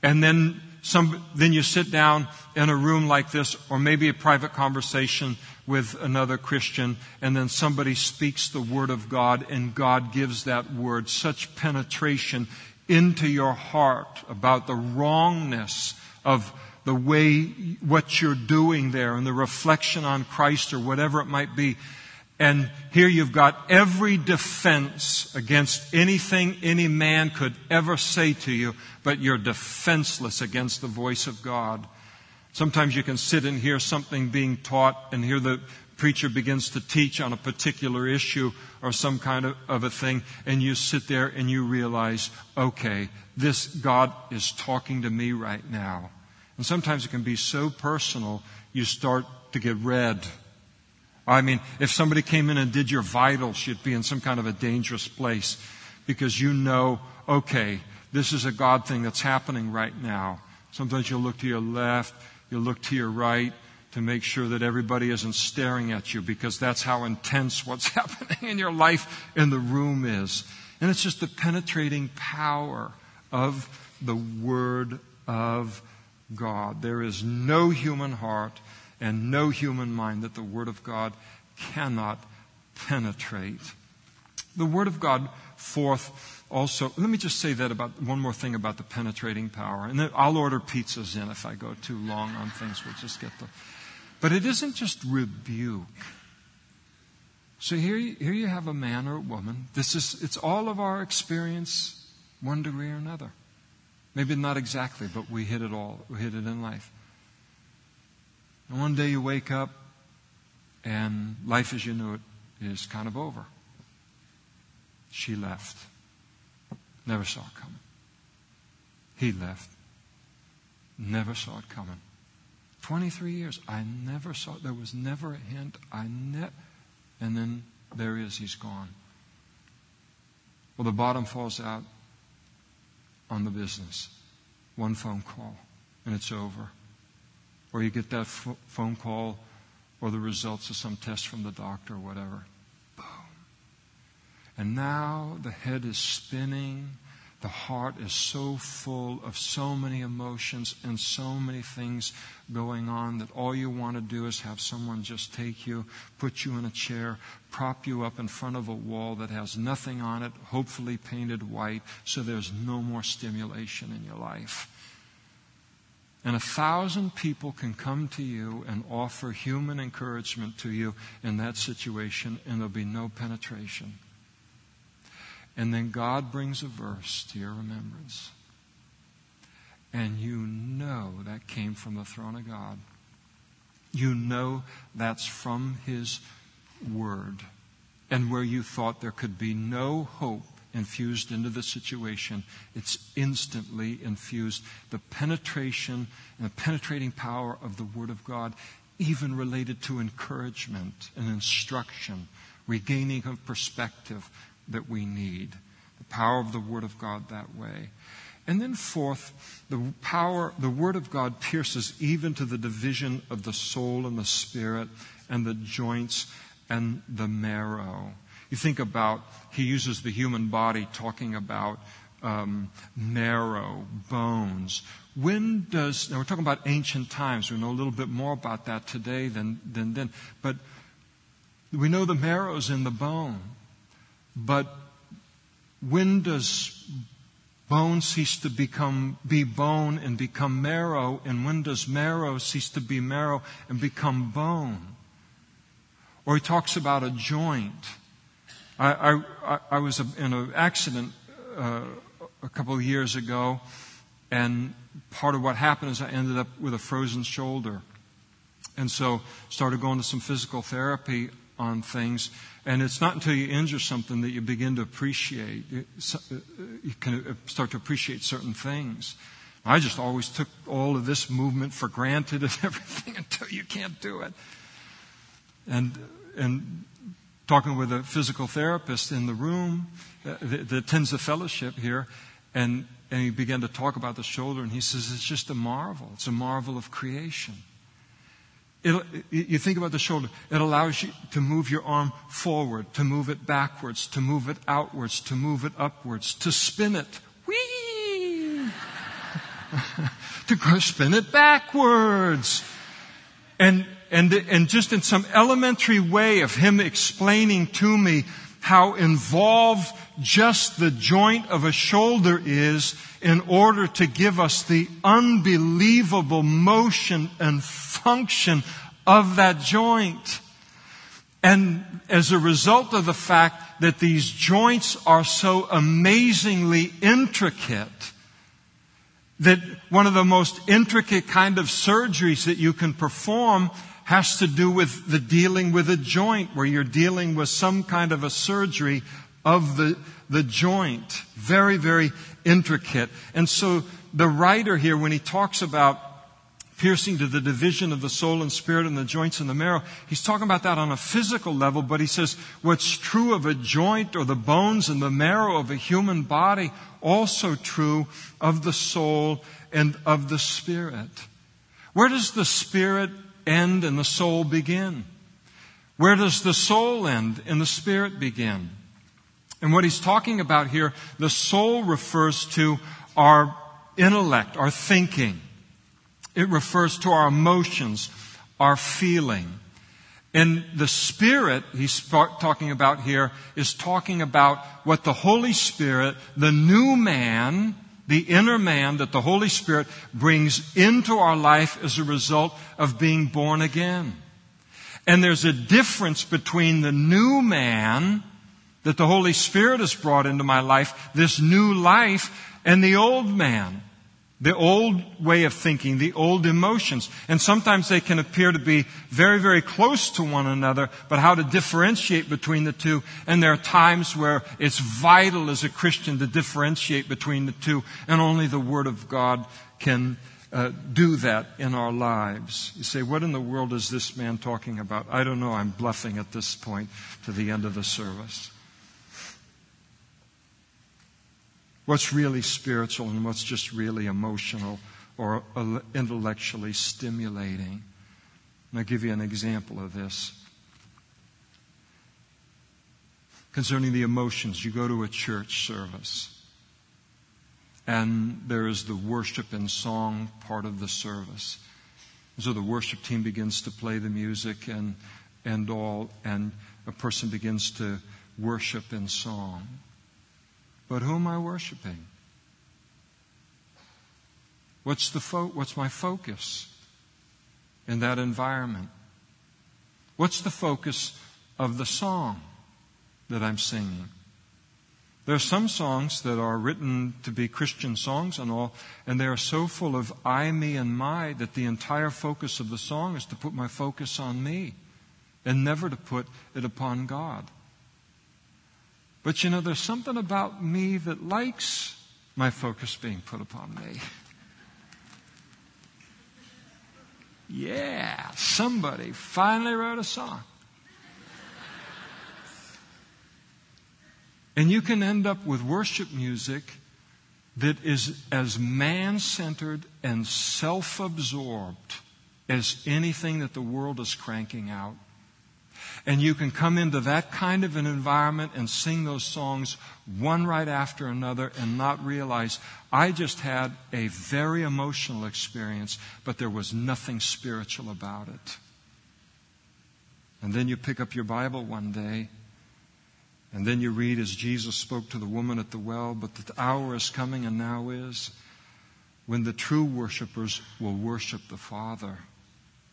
And then some, then you sit down in a room like this, or maybe a private conversation with another Christian, and then somebody speaks the Word of God, and God gives that Word such penetration into your heart about the wrongness of the way, what you're doing there, and the reflection on Christ, or whatever it might be. And here you've got every defense against anything any man could ever say to you, but you're defenseless against the voice of God. Sometimes you can sit and hear something being taught and hear the preacher begins to teach on a particular issue or some kind of, of, a thing, and you sit there and you realize, okay, this God is talking to me right now. And sometimes it can be so personal, you start to get red. I mean, if somebody came in and did your vitals, you'd be in some kind of a dangerous place because you know, okay, this is a God thing that's happening right now. Sometimes you'll look to your left, You'll look to your right to make sure that everybody isn't staring at you because that's how intense what's [LAUGHS] happening in your life in the room is. And it's just the penetrating power of the Word of God. There is no human heart and no human mind that the Word of God cannot penetrate. The Word of God, fourth, also, let me just say that about one more thing about the penetrating power. And then I'll order pizzas in if I go too long on things. We'll just get the. But it isn't just rebuke. So here, here you have a man or a woman. This is, it's all of our experience, one degree or another. Maybe not exactly, but we hit it all. We hit it in life. And one day you wake up, and life as you knew it is kind of over. She left. Never saw it coming. He left. Never saw it coming. 23 years. I never saw it. There was never a hint. I ne- And then there he is. He's gone. Well, the bottom falls out on the business. One phone call, and it's over. Or you get that f- phone call or the results of some test from the doctor or whatever. And now the head is spinning. The heart is so full of so many emotions and so many things going on that all you want to do is have someone just take you, put you in a chair, prop you up in front of a wall that has nothing on it, hopefully painted white, so there's no more stimulation in your life. And a thousand people can come to you and offer human encouragement to you in that situation, and there'll be no penetration. And then God brings a verse to your remembrance. and you know that came from the throne of God. You know that's from His Word. And where you thought there could be no hope infused into the situation, it's instantly infused. The penetration and the penetrating power of the Word of God, even related to encouragement and instruction, regaining of perspective that we need. The power of the Word of God that way. And then, fourth, the power, the Word of God pierces even to the division of the soul and the spirit and the joints and the marrow. You think about, he uses the human body talking about um, marrow, bones. When does, now we're talking about ancient times. We know a little bit more about that today than, than then. But we know the marrow's in the bone. But when does bone cease to become be bone and become marrow? And when does marrow cease to be marrow and become bone? Or he talks about a joint. I, I, I was in an accident uh, a couple of years ago and part of what happened is i ended up with a frozen shoulder. And so started going to some physical therapy on things and it's not until you injure something that you begin to appreciate, uh, you can uh, start to appreciate certain things. I just always took all of this movement for granted and [LAUGHS] everything until you can't do it. And, and talking with a physical therapist in the room uh, that, that attends the fellowship here, and, and he began to talk about the shoulder, and he says, It's just a marvel. It's a marvel of creation. It, you think about the shoulder. It allows you to move your arm forward, to move it backwards, to move it outwards, to move it upwards, to spin it. Whee! [LAUGHS] to spin it backwards. And, and, and just in some elementary way of him explaining to me how involved just the joint of a shoulder is in order to give us the unbelievable motion and function of that joint. And as a result of the fact that these joints are so amazingly intricate, that one of the most intricate kind of surgeries that you can perform has to do with the dealing with a joint, where you're dealing with some kind of a surgery of the, the joint. Very, very intricate. And so the writer here, when he talks about piercing to the division of the soul and spirit and the joints and the marrow. He's talking about that on a physical level, but he says what's true of a joint or the bones and the marrow of a human body, also true of the soul and of the spirit. Where does the spirit end and the soul begin? Where does the soul end and the spirit begin? And what he's talking about here, the soul refers to our intellect, our thinking. It refers to our emotions, our feeling. And the Spirit he's talking about here is talking about what the Holy Spirit, the new man, the inner man that the Holy Spirit brings into our life as a result of being born again. And there's a difference between the new man that the Holy Spirit has brought into my life, this new life, and the old man. The old way of thinking, the old emotions. And sometimes they can appear to be very, very close to one another, but how to differentiate between the two. And there are times where it's vital as a Christian to differentiate between the two, and only the Word of God can uh, do that in our lives. You say, what in the world is this man talking about? I don't know. I'm bluffing at this point to the end of the service. What's really spiritual and what's just really emotional or uh, intellectually stimulating. And I'll give you an example of this. Concerning the emotions, you go to a church service and there is the worship and song part of the service. so the worship team begins to play the music and, and all, and a person begins to worship in song. But who am I worshiping? What's, the fo- what's my focus in that environment? What's the focus of the song that I'm singing? There are some songs that are written to be Christian songs and all, and they are so full of I, me, and my that the entire focus of the song is to put my focus on me and never to put it upon God. But you know, there's something about me that likes my focus being put upon me. Yeah, somebody finally wrote a song. And you can end up with worship music that is as man centered and self absorbed as anything that the world is cranking out. And you can come into that kind of an environment and sing those songs one right after another and not realize I just had a very emotional experience, but there was nothing spiritual about it. And then you pick up your Bible one day and then you read as Jesus spoke to the woman at the well, but the hour is coming and now is when the true worshipers will worship the Father.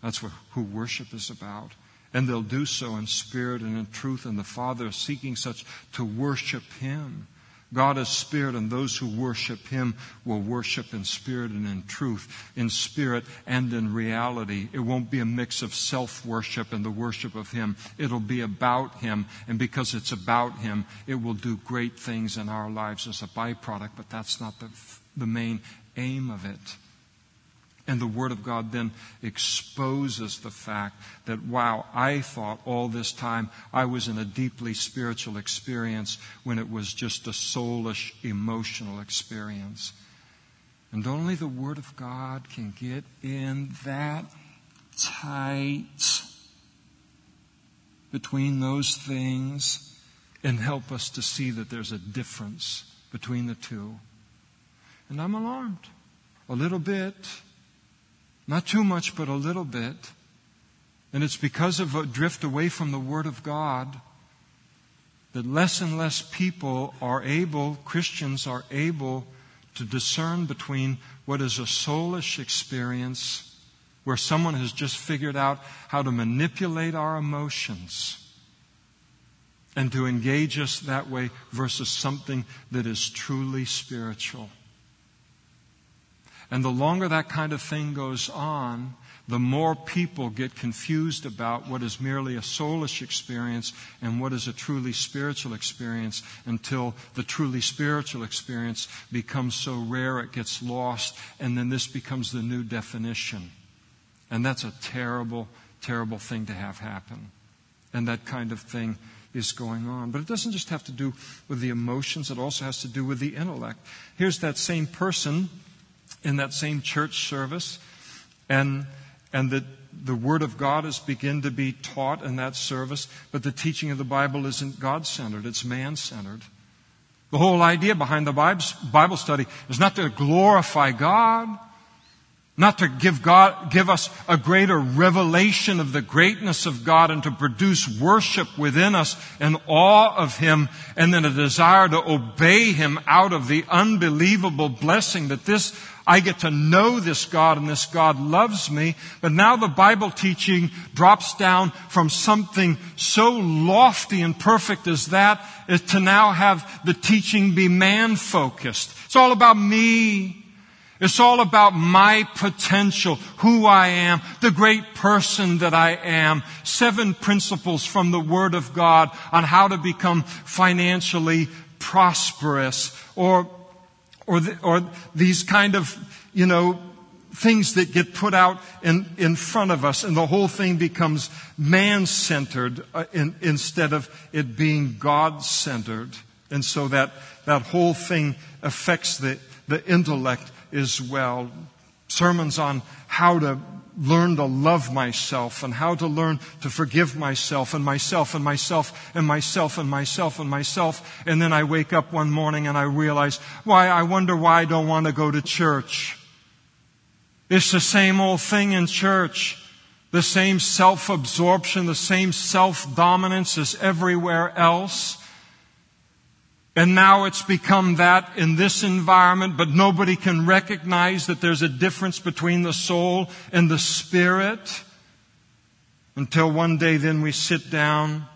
That's what, who worship is about. And they'll do so in spirit and in truth, and the Father is seeking such to worship Him. God is spirit, and those who worship him will worship in spirit and in truth, in spirit and in reality. It won't be a mix of self worship and the worship of him. It'll be about him, and because it's about him, it will do great things in our lives as a byproduct, but that's not the, the main aim of it. And the Word of God then exposes the fact that, wow, I thought all this time I was in a deeply spiritual experience when it was just a soulish, emotional experience. And only the Word of God can get in that tight between those things and help us to see that there's a difference between the two. And I'm alarmed a little bit not too much, but a little bit. And it's because of a drift away from the Word of God that less and less people are able, Christians are able to discern between what is a soulish experience where someone has just figured out how to manipulate our emotions and to engage us that way versus something that is truly spiritual. And the longer that kind of thing goes on, the more people get confused about what is merely a soulish experience and what is a truly spiritual experience until the truly spiritual experience becomes so rare it gets lost, and then this becomes the new definition. And that's a terrible, terrible thing to have happen. And that kind of thing is going on. But it doesn't just have to do with the emotions, it also has to do with the intellect. Here's that same person in that same church service, and, and that the Word of God is begin to be taught in that service, but the teaching of the Bible isn't God centered, it's man centered. The whole idea behind the Bible study is not to glorify God, not to give God, give us a greater revelation of the greatness of God and to produce worship within us and awe of Him and then a desire to obey Him out of the unbelievable blessing that this I get to know this God and this God loves me. But now the Bible teaching drops down from something so lofty and perfect as that is to now have the teaching be man focused. It's all about me. It's all about my potential, who I am, the great person that I am. Seven principles from the Word of God on how to become financially prosperous or or, the, or these kind of, you know, things that get put out in, in front of us, and the whole thing becomes man centered uh, in, instead of it being God centered. And so that, that whole thing affects the, the intellect as well. Sermons on how to learn to love myself and how to learn to forgive myself and myself and myself and myself and myself and myself. And then I wake up one morning and I realize, why, I wonder why I don't want to go to church. It's the same old thing in church. The same self-absorption, the same self-dominance as everywhere else. And now it's become that in this environment, but nobody can recognize that there's a difference between the soul and the spirit. Until one day then we sit down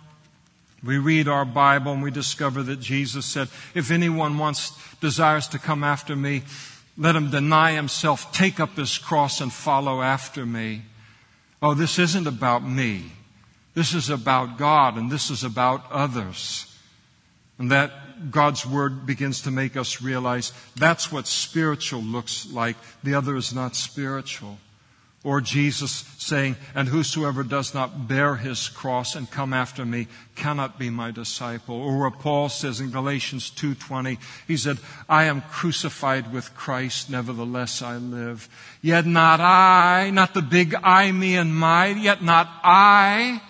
We read our Bible and we discover that Jesus said, if anyone wants, desires to come after me, let him deny himself, take up his cross and follow after me. Oh, this isn't about me. This is about God and this is about others. And that God's Word begins to make us realize that's what spiritual looks like. The other is not spiritual. Or Jesus saying, and whosoever does not bear his cross and come after me cannot be my disciple. Or what Paul says in Galatians 2.20, he said, I am crucified with Christ, nevertheless I live. Yet not I, not the big I, me and my, yet not I,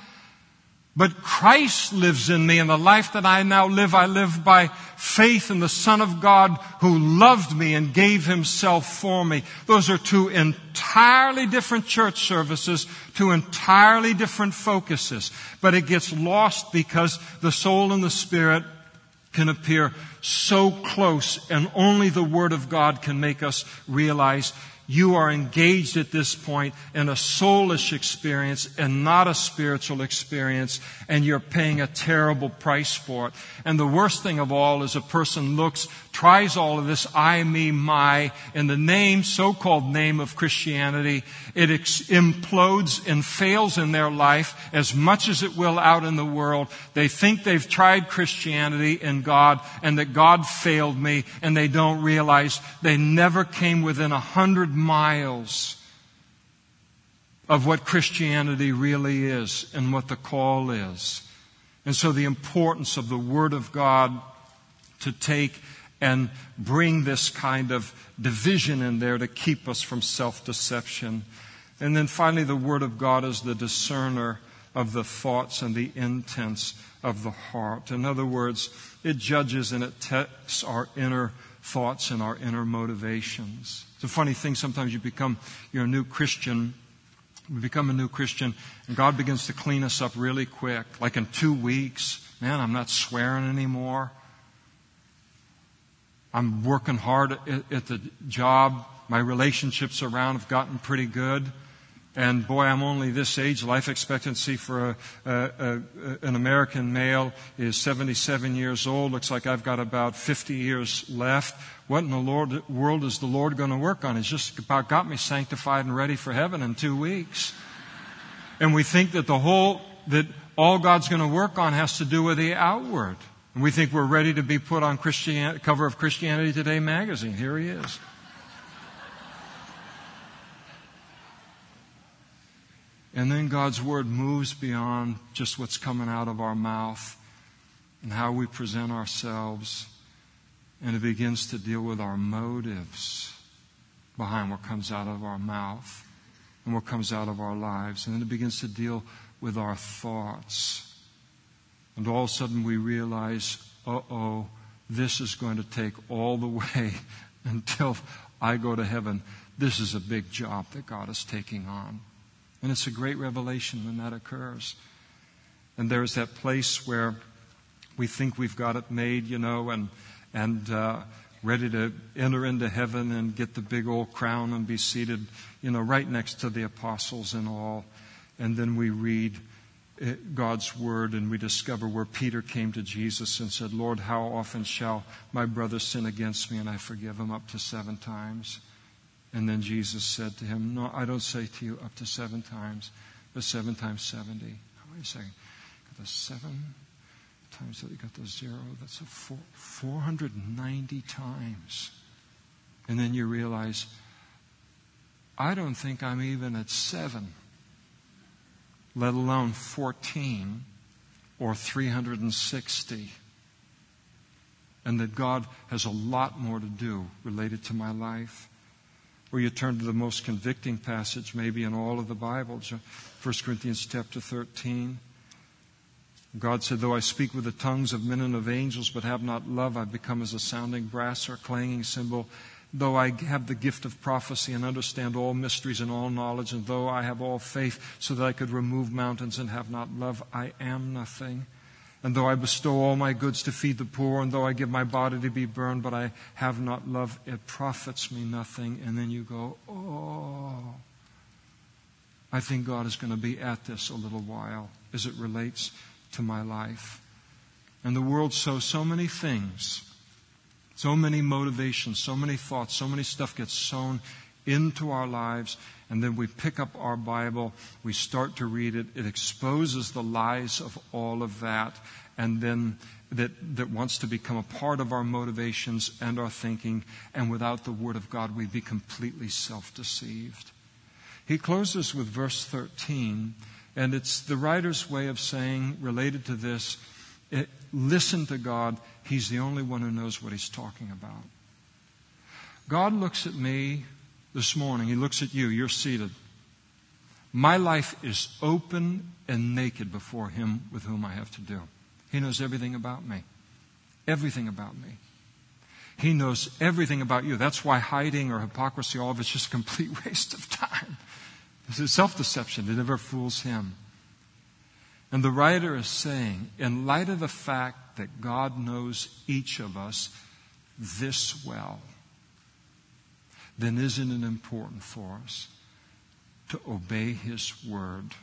but Christ lives in me, and the life that I now live, I live by faith in the Son of God who loved me and gave himself for me. Those are two entirely different church services, two entirely different focuses. But it gets lost because the soul and the spirit can appear so close, and only the Word of God can make us realize you are engaged at this point in a soulish experience and not a spiritual experience, and you're paying a terrible price for it. And the worst thing of all is a person looks, tries all of this I, me, my, in the name, so-called name of Christianity. It ex- implodes and fails in their life as much as it will out in the world. They think they've tried Christianity and God and that God failed me, and they don't realize they never came within a hundred miles of what Christianity really is and what the call is. And so the importance of the Word of God to take and bring this kind of division in there to keep us from self deception. And then finally, the Word of God is the discerner of the thoughts and the intents of the heart. In other words, it judges and it tests our inner thoughts and our inner motivations. It's a funny thing. Sometimes you become, you're a new Christian. We become a new Christian and God begins to clean us up really quick. Like in two weeks, man, I'm not swearing anymore. I'm working hard at, at the job. My relationships around have gotten pretty good. And boy, I'm only this age. Life expectancy for a, a, a, an American male is 77 years old. Looks like I've got about 50 years left. What in the Lord, world is the Lord going to work on? He's just about got me sanctified and ready for heaven in two weeks. And we think that the whole, that all God's going to work on has to do with the outward. And we think we're ready to be put on Christian, cover of Christianity Today magazine. Here he is. And then God's Word moves beyond just what's coming out of our mouth and how we present ourselves. And it begins to deal with our motives behind what comes out of our mouth and what comes out of our lives. And then it begins to deal with our thoughts. And all of a sudden we realize, uh oh, this is going to take all the way [LAUGHS] until I go to heaven. This is a big job that God is taking on. And it's a great revelation when that occurs. And there's that place where we think we've got it made, you know, and, and uh, ready to enter into heaven and get the big old crown and be seated, you know, right next to the apostles and all. And then we read uh, God's word and we discover where Peter came to Jesus and said, Lord, how often shall my brother sin against me and I forgive him up to seven times? And then Jesus said to him, No, I don't say to you up to seven times, but seven times 70. Wait a second. Got the seven times that you got the zero. That's a four, 490 times. And then you realize, I don't think I'm even at seven, let alone 14 or 360. And that God has a lot more to do related to my life. Or you turn to the most convicting passage, maybe in all of the Bible, 1 Corinthians chapter 13. God said, Though I speak with the tongues of men and of angels, but have not love, I become as a sounding brass or clanging cymbal. Though I have the gift of prophecy and understand all mysteries and all knowledge, and though I have all faith so that I could remove mountains and have not love, I am nothing. And though I bestow all my goods to feed the poor, and though I give my body to be burned, but I have not love, it profits me nothing. And then you go, oh, I think God is going to be at this a little while as it relates to my life. And the world sows so many things, so many motivations, so many thoughts, so many stuff gets sown into our lives. And then we pick up our Bible, we start to read it. It exposes the lies of all of that. And then that, that wants to become a part of our motivations and our thinking. And without the Word of God, we'd be completely self deceived. He closes with verse 13, and it's the writer's way of saying, related to this, it, listen to God. He's the only one who knows what he's talking about. God looks at me this morning. He looks at you. You're seated. My life is open and naked before him with whom I have to do. He knows everything about me. Everything about me. He knows everything about you. That's why hiding or hypocrisy, all of it's just a complete [LAUGHS] waste of time. This is self deception. It never fools him. And the writer is saying, in light of the fact that God knows each of us this well, then isn't it important for us to obey His word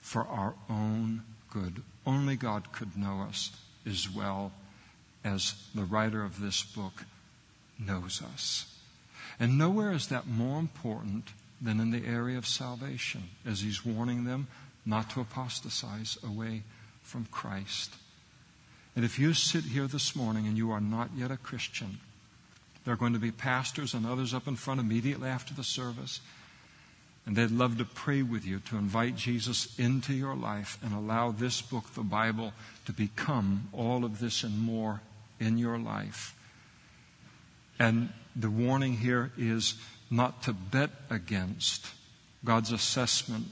for our own good? Only God could know us as well as the writer of this book knows us. And nowhere is that more important than in the area of salvation, as he's warning them not to apostatize away from Christ. And if you sit here this morning and you are not yet a Christian, there are going to be pastors and others up in front immediately after the service. And they'd love to pray with you to invite Jesus into your life and allow this book, the Bible, to become all of this and more in your life. And the warning here is not to bet against God's assessment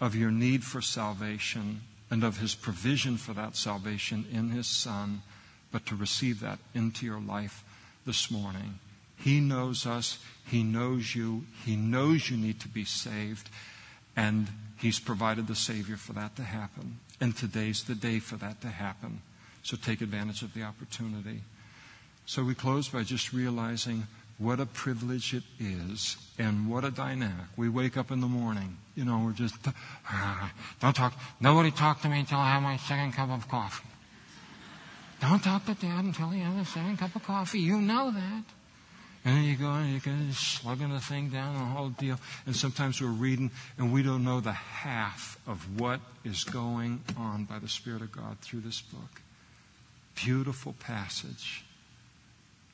of your need for salvation and of His provision for that salvation in His Son, but to receive that into your life this morning. He knows us. He knows you. He knows you need to be saved. And He's provided the Savior for that to happen. And today's the day for that to happen. So take advantage of the opportunity. So we close by just realizing what a privilege it is and what a dynamic. We wake up in the morning, you know, we're just, ah, don't talk, nobody talk to me until I have my second cup of coffee. Don't talk to dad until he second cup of coffee. You know that. And then you go and you can slugging the thing down, the whole deal. And sometimes we're reading and we don't know the half of what is going on by the Spirit of God through this book. Beautiful passage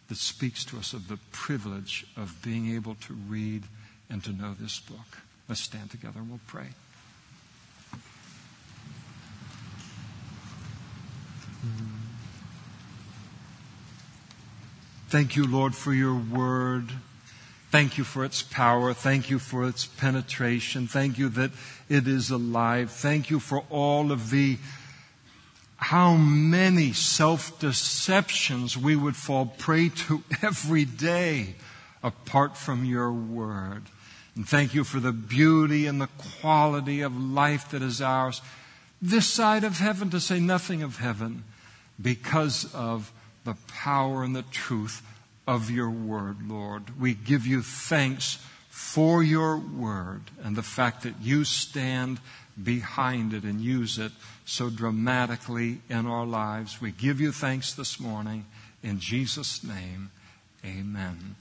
that speaks to us of the privilege of being able to read and to know this book. Let's stand together and we'll pray. Hmm. Thank you, Lord, for your word. Thank you for its power. Thank you for its penetration. Thank you that it is alive. Thank you for all of the how many self deceptions we would fall prey to [LAUGHS] every day apart from your word. And thank you for the beauty and the quality of life that is ours this side of heaven, to say nothing of heaven, because of the power and the truth of your word, Lord. We give you thanks for your word and the fact that you stand behind it and use it so dramatically in our lives. We give you thanks this morning. In Jesus' name, amen.